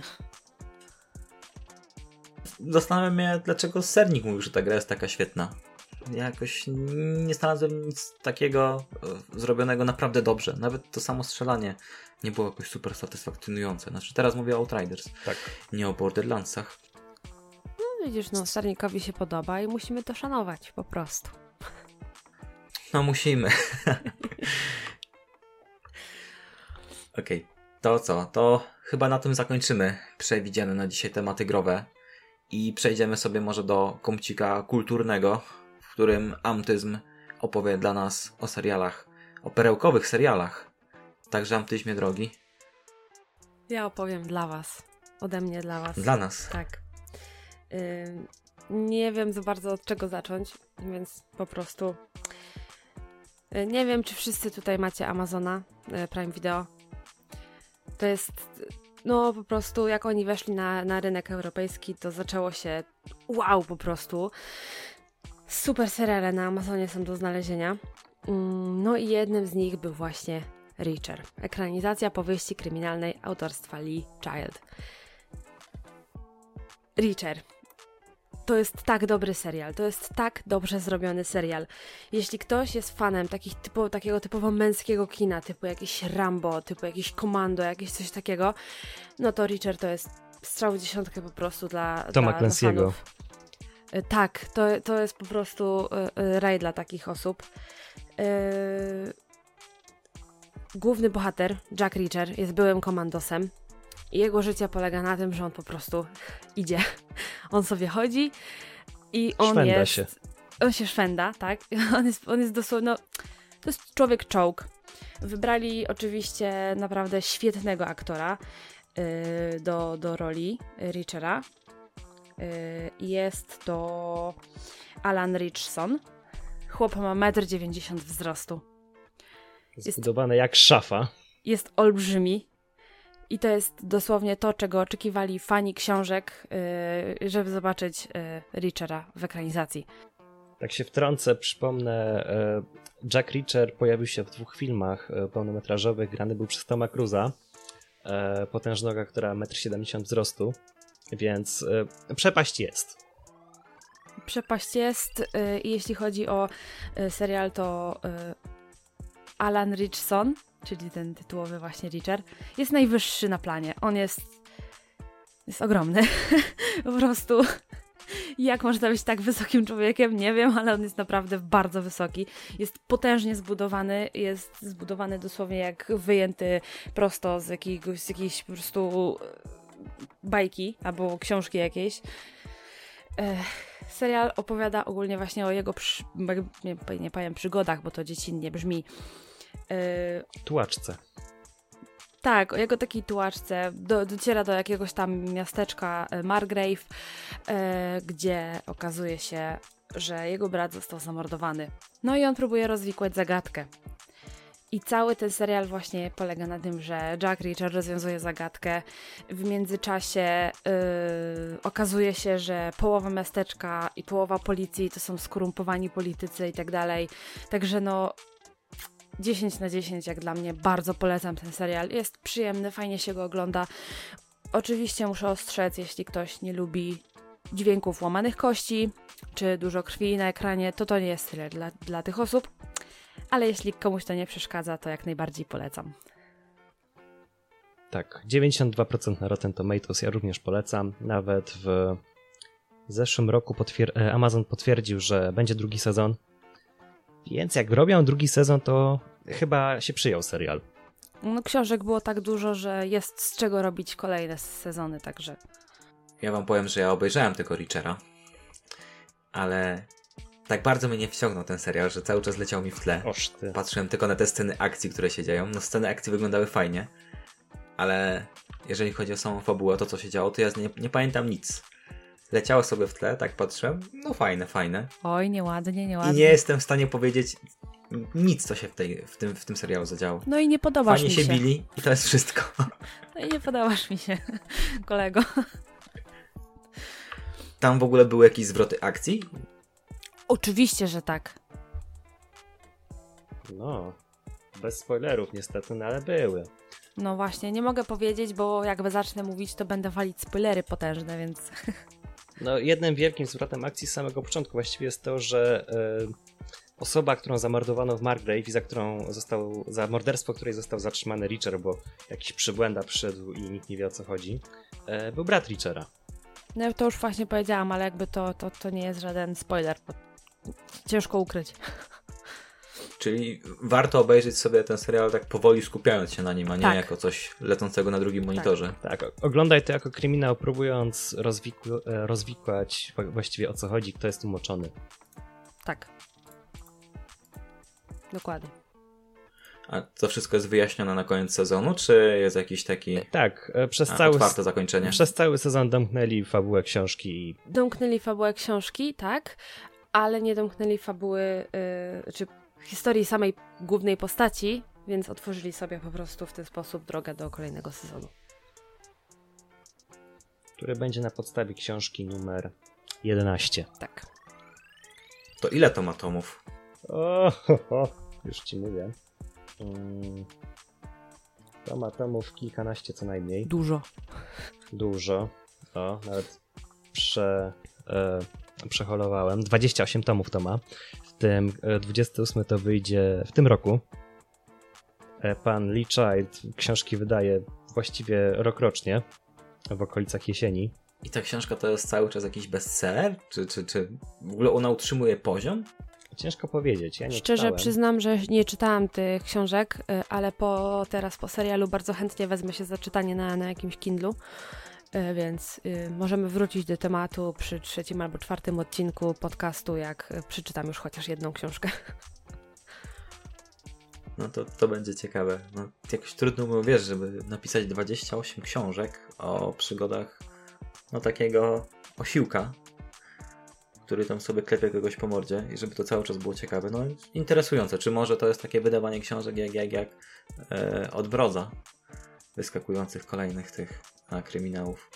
Zastanawiam się, dlaczego Sernik mówił, że ta gra jest taka świetna. Ja jakoś nie znalazłem nic takiego e, zrobionego naprawdę dobrze. Nawet to samo strzelanie nie było jakoś super satysfakcjonujące. Znaczy teraz mówię o Outriders, tak. nie o Borderlandsach. No widzisz, no Starnikowi się podoba i musimy to szanować po prostu. No musimy. Okej, okay. to co? To chyba na tym zakończymy przewidziane na dzisiaj tematy growe i przejdziemy sobie może do kącika kulturnego, w którym Amtyzm opowie dla nas o serialach, o perełkowych serialach. Także Amtyzmie drogi. Ja opowiem dla Was ode mnie dla Was. Dla nas. Tak. Nie wiem za bardzo od czego zacząć, więc po prostu. y, Nie wiem, czy wszyscy tutaj macie Amazona y, Prime Video. To jest. No, po prostu, jak oni weszli na, na rynek europejski, to zaczęło się wow, po prostu. Super seriale na Amazonie są do znalezienia. No i jednym z nich był właśnie Reacher. Ekranizacja powieści kryminalnej autorstwa Lee Child. Reacher. To jest tak dobry serial, to jest tak dobrze zrobiony serial. Jeśli ktoś jest fanem takich typu, takiego typowo męskiego kina, typu jakieś Rambo, typu jakieś Komando, jakieś coś takiego, no to Reacher to jest strzał w dziesiątkę po prostu dla, Toma dla, dla Clancy'ego. fanów. Y, Tak, to, to jest po prostu y, y, raj dla takich osób. Y, Główny bohater, Jack Reacher, jest byłym komandosem i jego życie polega na tym, że on po prostu idzie. On sobie chodzi i on Szwenda jest... się. On się szwenda, tak? On jest, on jest dosłownie... No, to jest człowiek czołg. Wybrali oczywiście naprawdę świetnego aktora y, do, do roli Reachera. Y, jest to Alan Richson. Chłop ma 1,90 m wzrostu. Zbudowane jak szafa. Jest olbrzymi. I to jest dosłownie to, czego oczekiwali fani książek, y, żeby zobaczyć y, Reachera w ekranizacji. Tak się wtrącę, przypomnę, e, Jack Reacher pojawił się w dwóch filmach e, pełnometrażowych, grany był przez Toma Cruza, e, potężnego aktora 1,70 m wzrostu, więc przepaść jest. Przepaść jest y, i jeśli chodzi o y, serial, to y, Alan Richson, czyli ten tytułowy właśnie Reacher, jest najwyższy na planie. On jest jest ogromny. po prostu jak można być tak wysokim człowiekiem, nie wiem, ale on jest naprawdę bardzo wysoki. Jest potężnie zbudowany, jest zbudowany dosłownie jak wyjęty prosto z jakiegoś, z jakiejś po prostu e, bajki albo książki jakiejś. Serial opowiada ogólnie właśnie o jego, przy, nie, nie powiem przygodach, bo to dziecinnie brzmi. E, Tułaczce. tak, o jego takiej tułaczce do, dociera do jakiegoś tam miasteczka e, Margrave, e, gdzie okazuje się, że jego brat został zamordowany. No i on próbuje rozwikłać zagadkę. I cały ten serial właśnie polega na tym, że Jack Reacher rozwiązuje zagadkę. W międzyczasie yy, okazuje się, że połowa miasteczka i połowa policji to są skorumpowani politycy i tak dalej. Także no 10 na 10 jak dla mnie. Bardzo polecam ten serial. Jest przyjemny, fajnie się go ogląda. Oczywiście muszę ostrzec, jeśli ktoś nie lubi dźwięków łamanych kości, czy dużo krwi na ekranie, to to nie jest serial dla, dla tych osób. Ale jeśli komuś to nie przeszkadza, to jak najbardziej polecam. Tak, 92% na Rotten Tomatoes ja również polecam. Nawet w zeszłym roku potwier- e, Amazon potwierdził, że będzie drugi sezon. Więc jak robią drugi sezon, to chyba się przyjął serial. No, książek było tak dużo, że jest z czego robić kolejne sezony, także Ja wam powiem, że ja obejrzałem tego Reachera, ale tak bardzo mnie nie wciągnął ten serial, że cały czas leciał mi w tle. Oż ty. Patrzyłem tylko na te sceny akcji, które się dzieją. No sceny akcji wyglądały fajnie, ale jeżeli chodzi o samą fabułę, to co się działo, to ja nie, nie pamiętam nic. Leciało sobie w tle, tak patrzyłem, no fajne, fajne. oj, nieładnie, I nieładnie. nie jestem w stanie powiedzieć nic, co się w, tej, w, tym, w tym serialu zadziało. No i nie podobasz Fajnie mi się się. bili i to jest wszystko. No i nie podobasz mi się, kolego. Tam w ogóle były jakieś zwroty akcji? Oczywiście, że tak. No, bez spoilerów niestety, no ale były. No właśnie, nie mogę powiedzieć, bo jakby zacznę mówić, to będę walić spoilery potężne, więc No, jednym wielkim zwrotem akcji z samego początku właściwie jest to, że e, osoba, którą zamordowano w Margrave i za którą został, za morderstwo której został zatrzymany Reacher, bo jakiś przybłęda przyszedł i nikt nie wie o co chodzi, e, był brat Reachera. no to już właśnie powiedziałam, ale jakby to, to, to nie jest żaden spoiler. Ciężko ukryć. Czyli warto obejrzeć sobie ten serial tak powoli skupiając się na nim, a nie Tak. jako coś lecącego na drugim monitorze. Tak, o- oglądaj to jako kryminał, próbując rozwikł, e, rozwikłać właściwie o co chodzi, kto jest umoczony. Tak. Dokładnie. A to wszystko jest wyjaśnione na koniec sezonu, czy jest jakiś taki Tak, e, przez a, cały, otwarte zakończenie? przez cały sezon domknęli fabułę książki i Domknęli fabułę książki, tak, ale nie domknęli fabuły, yy, czy historii samej głównej postaci, więc otworzyli sobie po prostu w ten sposób drogę do kolejnego sezonu. który będzie na podstawie książki numer 11. Tak. To ile to ma tomów? O, ho, ho, już ci mówię. Mm, To ma tomów kilkanaście co najmniej. Dużo. Dużo. O, nawet prze, e, przeholowałem. 28 tomów to ma. W tym e, 28 to wyjdzie w tym roku. E, Pan Lee Child książki wydaje właściwie rokrocznie w okolicach jesieni. I ta książka to jest cały czas jakiś bestseller? Czy, czy, czy w ogóle ona utrzymuje poziom? Ciężko powiedzieć. Ja nie Szczerze czytałem. przyznam, że nie czytałam tych książek, y, ale po teraz po serialu bardzo chętnie wezmę się za czytanie na, na jakimś Kindlu. Y, Więc y, możemy wrócić do tematu przy trzecim albo czwartym odcinku podcastu, jak y, przeczytam już chociaż jedną książkę. No to, to będzie ciekawe. No, jakoś trudno mi uwierzyć, żeby napisać 28 książek o przygodach no takiego osiłka, który tam sobie klepie kogoś po mordzie i żeby to cały czas było ciekawe. No interesujące. Czy może to jest takie wydawanie książek jak, jak, jak e, od Brodza wyskakujących kolejnych tych a, kryminałów.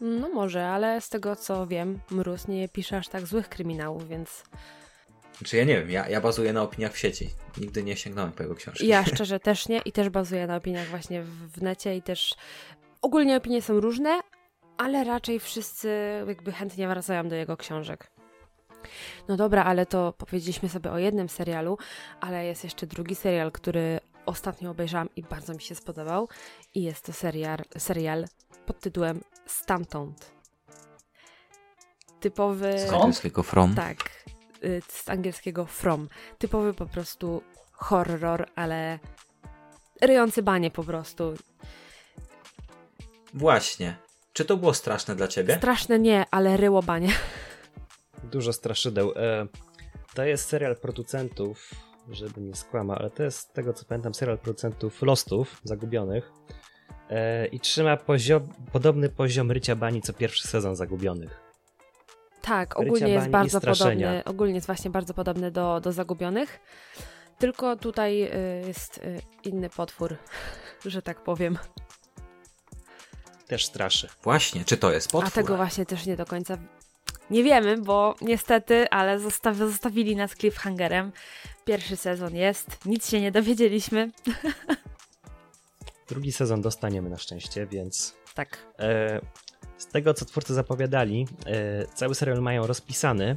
No może, ale z tego co wiem, Mróz nie pisze aż tak złych kryminałów, więc Znaczy ja nie wiem, ja, ja bazuję na opiniach w sieci. Nigdy nie sięgnąłem po jego książki. ja szczerze też nie i też bazuję na opiniach właśnie w, w necie i też ogólnie opinie są różne, ale raczej wszyscy jakby chętnie wracają do jego książek. No dobra, ale to powiedzieliśmy sobie o jednym serialu, ale jest jeszcze drugi serial, który ostatnio obejrzałam i bardzo mi się spodobał i jest to serial, serial pod tytułem Stamtąd. Typowy... Z Skąd? angielskiego From. Tak, y, z angielskiego From. Typowy po prostu horror, ale ryjący banie po prostu. Właśnie. Czy to było straszne dla ciebie? Straszne nie, ale ryło banie. Dużo straszydeł. E, to jest serial producentów, żeby nie skłamał, ale to jest z tego co pamiętam serial producentów Lostów, Zagubionych. E, I trzyma poziom, podobny poziom rycia bani co pierwszy sezon Zagubionych. Tak, ogólnie jest bardzo podobny, ogólnie jest właśnie bardzo podobny do, do Zagubionych. Tylko tutaj y, jest y, inny potwór, że tak powiem. Też straszy. Właśnie, czy to jest potwór? A tego właśnie też nie do końca nie wiemy, bo niestety, ale zostaw, zostawili nas cliffhangerem. Pierwszy sezon jest, nic się nie dowiedzieliśmy. Drugi sezon dostaniemy na szczęście, więc Tak. E, z tego, co twórcy zapowiadali, e, cały serial mają rozpisany,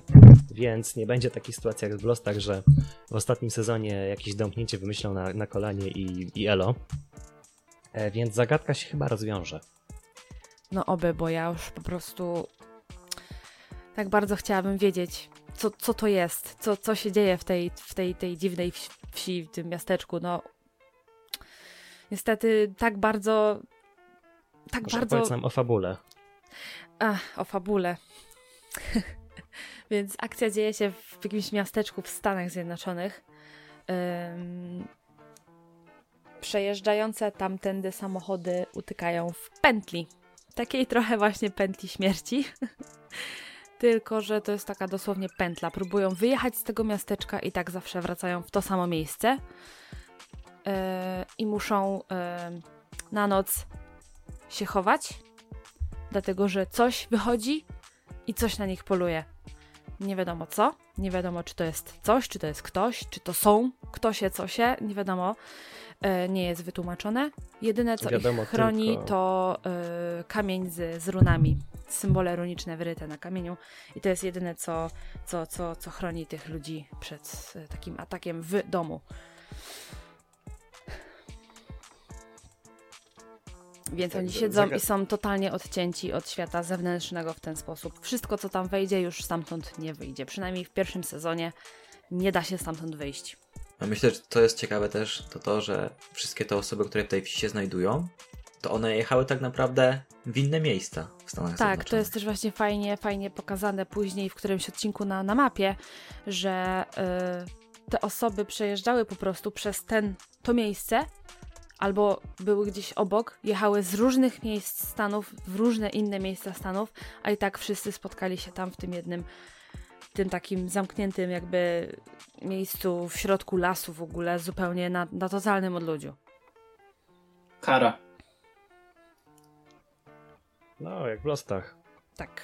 więc nie będzie takiej sytuacji jak w Lostach, że w ostatnim sezonie jakieś domknięcie wymyślą na, na kolanie i, i elo. E, więc zagadka się chyba rozwiąże. No oby, bo ja już po prostu tak bardzo chciałabym wiedzieć, co, co to jest, co, co się dzieje w tej, w tej, tej dziwnej wsi, w tym miasteczku. No niestety tak bardzo, tak Może bardzo... opowiedz nam o fabule. Ach, o fabule. Więc akcja dzieje się w jakimś miasteczku w Stanach Zjednoczonych. Ym, przejeżdżające tamtędy samochody utykają w pętli. Takiej trochę właśnie pętli śmierci. Tylko, że to jest taka dosłownie pętla. Próbują wyjechać z tego miasteczka i tak zawsze wracają w to samo miejsce. Yy, I muszą yy, na noc się chować dlatego że coś wychodzi i coś na nich poluje. Nie wiadomo co, nie wiadomo czy to jest coś, czy to jest ktoś, czy to są ktoś, cosie, nie wiadomo. E, nie jest wytłumaczone. Jedyne co Wiadomo ich chroni tylko- to kamień z, z runami, symbole runiczne wyryte na kamieniu i to jest jedyne co, co, co, co chroni tych ludzi przed e, takim atakiem w domu. Więc oni Tak, siedzą zaga- i są totalnie odcięci od świata zewnętrznego w ten sposób. Wszystko, co tam wejdzie, już stamtąd nie wyjdzie. Przynajmniej w pierwszym sezonie nie da się stamtąd wyjść. A myślę, że to jest ciekawe też, to to, że wszystkie te osoby, które w tej wsi się znajdują, to one jechały tak naprawdę w inne miejsca w Stanach Tak, Zjednoczonych. to jest też właśnie fajnie, fajnie pokazane później w którymś odcinku na, na mapie, że y, te osoby przejeżdżały po prostu przez ten, to miejsce, albo były gdzieś obok, jechały z różnych miejsc Stanów w różne inne miejsca Stanów, a i tak wszyscy spotkali się tam w tym jednym, tym takim zamkniętym jakby miejscu w środku lasu w ogóle, zupełnie na, na totalnym odludziu. Kara. No, jak w Lostach. Tak.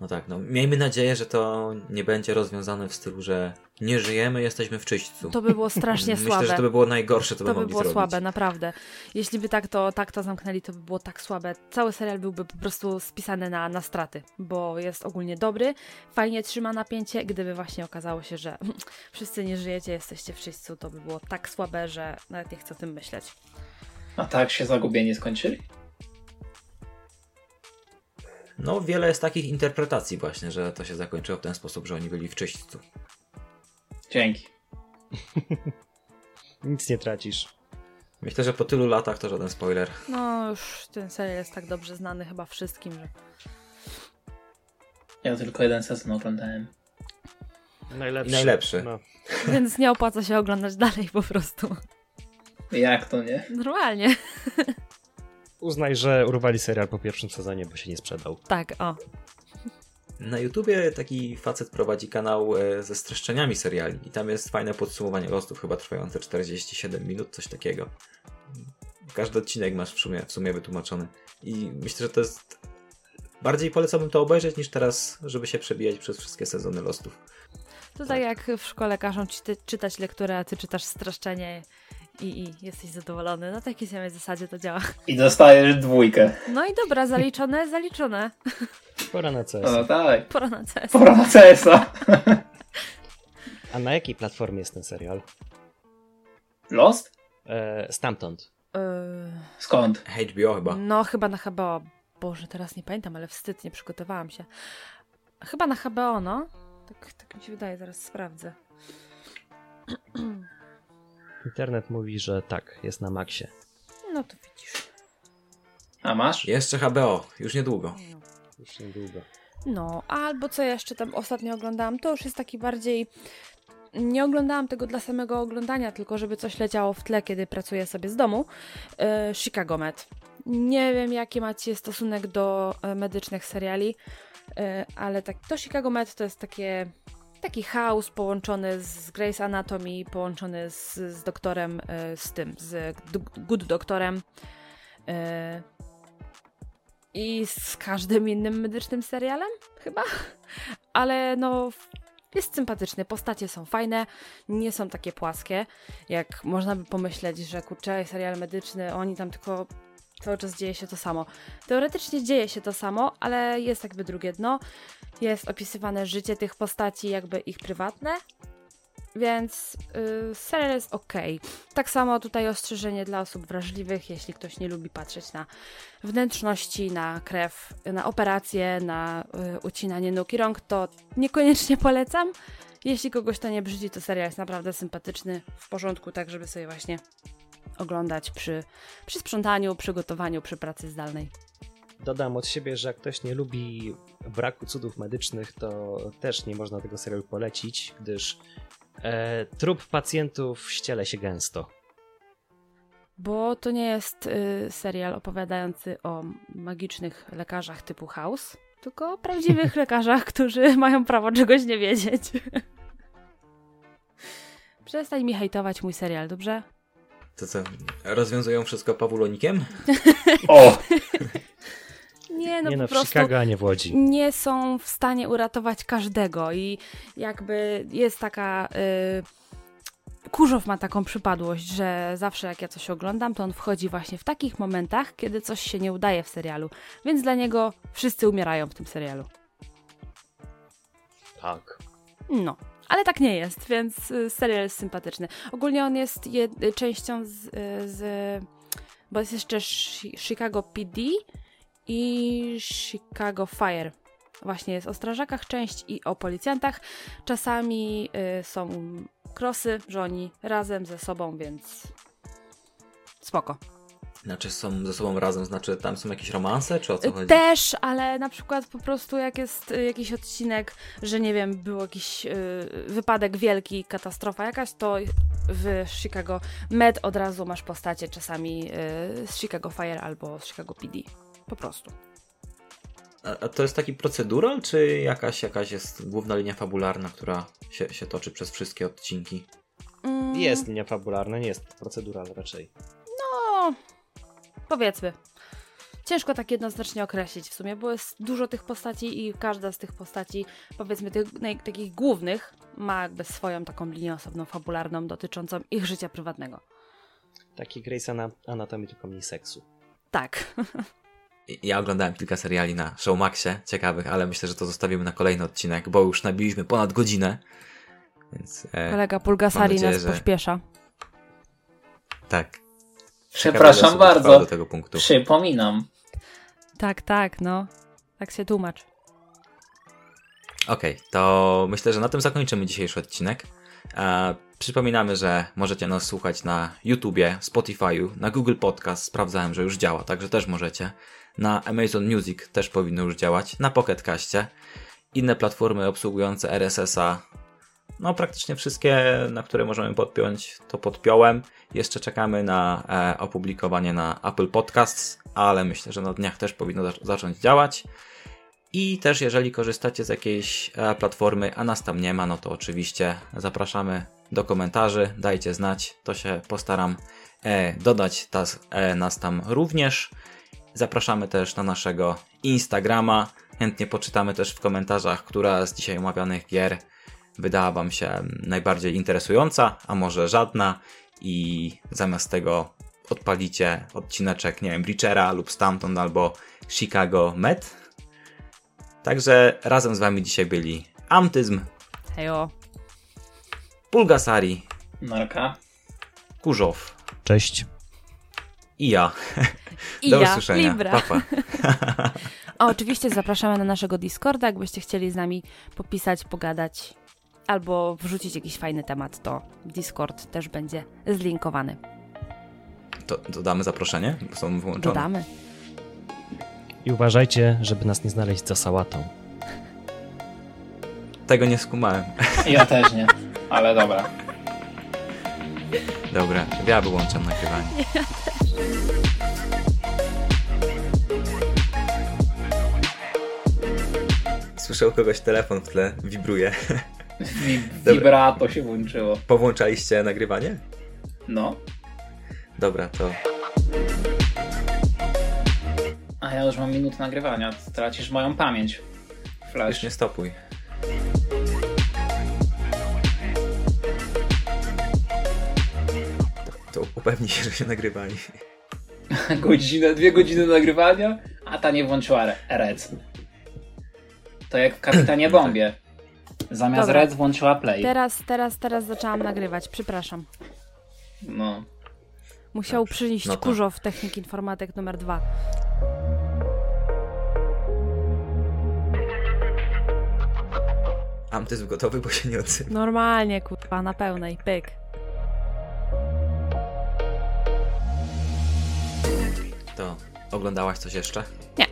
No tak, no miejmy nadzieję, że to nie będzie rozwiązane w stylu, że nie żyjemy, jesteśmy w czyśćcu. To by było strasznie Myślę, słabe. że to by było najgorsze, co to by mogli było zrobić. słabe, naprawdę. Jeśli by tak to, tak to zamknęli, to by było tak słabe. Cały serial byłby po prostu spisany na, na straty, bo jest ogólnie dobry, fajnie trzyma napięcie. Gdyby właśnie okazało się, że wszyscy nie żyjecie, jesteście w czyśćcu, to by było tak słabe, że nawet nie chcę o tym myśleć. A tak się zagubieni skończyli? No wiele jest takich interpretacji właśnie, że to się zakończyło w ten sposób, że oni byli w czyśćcu. Dzięki. Nic nie tracisz. Myślę, że po tylu latach to żaden spoiler. No już ten serial jest tak dobrze znany chyba wszystkim, że Ja tylko jeden sezon oglądałem. Najlepszy. I najlepszy. No. więc nie opłaca się oglądać dalej po prostu. Jak to nie? Normalnie. Uznaj, że urwali serial po pierwszym sezonie, bo się nie sprzedał. Tak, o. Na YouTubie taki facet prowadzi kanał e, ze streszczeniami seriali i tam jest fajne podsumowanie losów, chyba trwające 47 minut, coś takiego. Każdy odcinek masz w sumie, w sumie wytłumaczony. I myślę, że to jest... Bardziej polecałbym to obejrzeć niż teraz, żeby się przebijać przez wszystkie sezony losów. To tak jak w szkole każą ci czytać lekturę, a ty czytasz streszczenie i, i jesteś zadowolony. Na takiej samej zasadzie to działa. I dostajesz dwójkę. No i dobra, zaliczone, zaliczone. Pora na CS. No tak. Pora na CS. Pora na CS-a. A na jakiej platformie jest ten serial? Lost? E, stamtąd. Yy, Skąd? HBO chyba. no chyba na HBO. Boże, teraz nie pamiętam, ale wstyd, nie przygotowałam się. Chyba na HBO, no. Tak, tak mi się wydaje, zaraz sprawdzę. Internet mówi, że tak, jest na maksie. No to widzisz. A masz? Jeszcze HBO, już niedługo. No. Już niedługo. No, albo co jeszcze tam ostatnio oglądałam, to już jest taki bardziej. Nie oglądałam tego dla samego oglądania, tylko żeby coś leciało w tle, kiedy pracuję sobie z domu. E, Chicago Med. Nie wiem, jaki macie stosunek do e, medycznych seriali, e, ale tak, to Chicago Med to jest takie, taki chaos połączony z Grey's Anatomy, połączony z, z doktorem, e, z tym, z Good Doktorem. E, i z każdym innym medycznym serialem, chyba. Ale no, jest sympatyczny. Postacie są fajne, nie są takie płaskie, jak można by pomyśleć, że kurczę, serial medyczny, oni tam tylko cały czas dzieje się to samo. Teoretycznie dzieje się to samo, ale jest jakby drugie dno. Jest opisywane życie tych postaci, jakby ich prywatne. Więc yy, serial jest ok. Tak samo tutaj ostrzeżenie dla osób wrażliwych, jeśli ktoś nie lubi patrzeć na wnętrzności, na krew, na operacje, na y, ucinanie nóg i rąk, to niekoniecznie polecam. Jeśli kogoś to nie brzydzi, to serial jest naprawdę sympatyczny, w porządku, tak żeby sobie właśnie oglądać przy, przy sprzątaniu, przygotowaniu, przy pracy zdalnej. Dodam od siebie, że jak ktoś nie lubi braku cudów medycznych, to też nie można tego serialu polecić, gdyż e, trup pacjentów ściele się gęsto. Bo to nie jest y, serial opowiadający o magicznych lekarzach typu House, tylko o prawdziwych lekarzach, którzy mają prawo czegoś nie wiedzieć. Przestań mi hejtować mój serial, dobrze? To co, rozwiązują wszystko pawulonikiem? O! Nie, no nie po no, prostu Chicago, nie w Łodzi. nie są w stanie uratować każdego i jakby jest taka... Y, Kurzow ma taką przypadłość, że zawsze jak ja coś oglądam, to on wchodzi właśnie w takich momentach, kiedy coś się nie udaje w serialu. Więc dla niego wszyscy umierają w tym serialu. Tak. No, ale tak nie jest, więc y, serial jest sympatyczny. Ogólnie on jest jed- y, częścią z, y, z. Bo jest jeszcze Chi- Chicago PD i Chicago Fire. Właśnie jest o strażakach część i o policjantach. Czasami y, są krosy, że oni razem ze sobą, więc spoko. Znaczy są ze sobą razem, znaczy tam są jakieś romanse, czy o co chodzi? Też, ale na przykład po prostu jak jest y, jakiś odcinek, że nie wiem, był jakiś y, wypadek wielki, katastrofa jakaś, to w Chicago Med od razu masz postacie czasami y, z Chicago Fire albo z Chicago PD. Po prostu. A, to jest taki procedural, czy jakaś, jakaś jest główna linia fabularna, która się, się toczy przez wszystkie odcinki? Mm, Jest linia fabularna, nie jest procedura raczej. No, powiedzmy. Ciężko tak jednoznacznie określić w sumie, bo jest dużo tych postaci i każda z tych postaci, powiedzmy tych naj, takich głównych, ma jakby swoją taką linię osobną, fabularną dotyczącą ich życia prywatnego. Taki Grey's Ana- Anatomy, tylko mniej seksu. Tak. Ja oglądałem kilka seriali na Showmaxie ciekawych, ale myślę, że to zostawimy na kolejny odcinek, bo już nabiliśmy ponad godzinę. Więc e, Kolega Pulgasari nadzieję, nas że- pośpiesza. tak. Przepraszam bardzo. do tego punktu. Przypominam. Tak, tak, no. Tak się tłumacz. Okej, to myślę, że na tym zakończymy dzisiejszy odcinek. E, przypominamy, że możecie nas słuchać na YouTubie, Spotify'u, na Google Podcast, sprawdzałem, że już działa, także też możecie. Na Amazon Music też powinno już działać, na Pocket Caście. Inne platformy obsługujące RSS-a, no praktycznie wszystkie, na które możemy podpiąć, to podpiąłem. Jeszcze czekamy na e, opublikowanie na Apple Podcasts, ale myślę, że na dniach też powinno zac- zacząć działać. I też jeżeli korzystacie z jakiejś e, platformy, a nas tam nie ma, no to oczywiście zapraszamy do komentarzy, dajcie znać, to się postaram e, dodać tas, e, nas tam również. Zapraszamy też na naszego Instagrama, chętnie poczytamy też w komentarzach, która z dzisiaj omawianych gier wydała Wam się najbardziej interesująca, a może żadna i zamiast tego odpalicie odcineczek, nie wiem, Breachera lub stamtąd albo Chicago Med. Także razem z Wami dzisiaj byli Amtyzm, Hejo. Pulgasari, Narka. Kurzow Cześć. i ja. I Do ja, usłyszenia. Libra. Pa, pa. A oczywiście zapraszamy na naszego Discorda, jakbyście chcieli z nami popisać, pogadać albo wrzucić jakiś fajny temat, to Discord też będzie zlinkowany. To dodamy zaproszenie? Bo są wyłączone. Dodamy. I uważajcie, żeby nas nie znaleźć za sałatą. Tego nie skumałem. Ja też nie. Ale dobra. Dobra, ja wyłączam nagrywanie. Słyszę u kogoś telefon w tle, wibruje. Vibrato się włączyło. Powłączaliście nagrywanie? No. Dobra, to A ja już mam minutę nagrywania. Tracisz moją pamięć. już Flash. nie stopuj. To, to upewnij się, że się nagrywali. Godzinę, dwie godziny nagrywania, a ta nie włączyła re- Rec. To jak w Kapitanie Bombie. Zamiast Dobra. Rec włączyła Play. Teraz, teraz, teraz zaczęłam nagrywać, przepraszam. No. Musiał przynieść No to- Kurzow Technik Informatyk numer dwa. Amtyzm gotowy, bo się nie odzywa. Normalnie, kurwa, na pełnej, pyk. To oglądałaś coś jeszcze? Nie.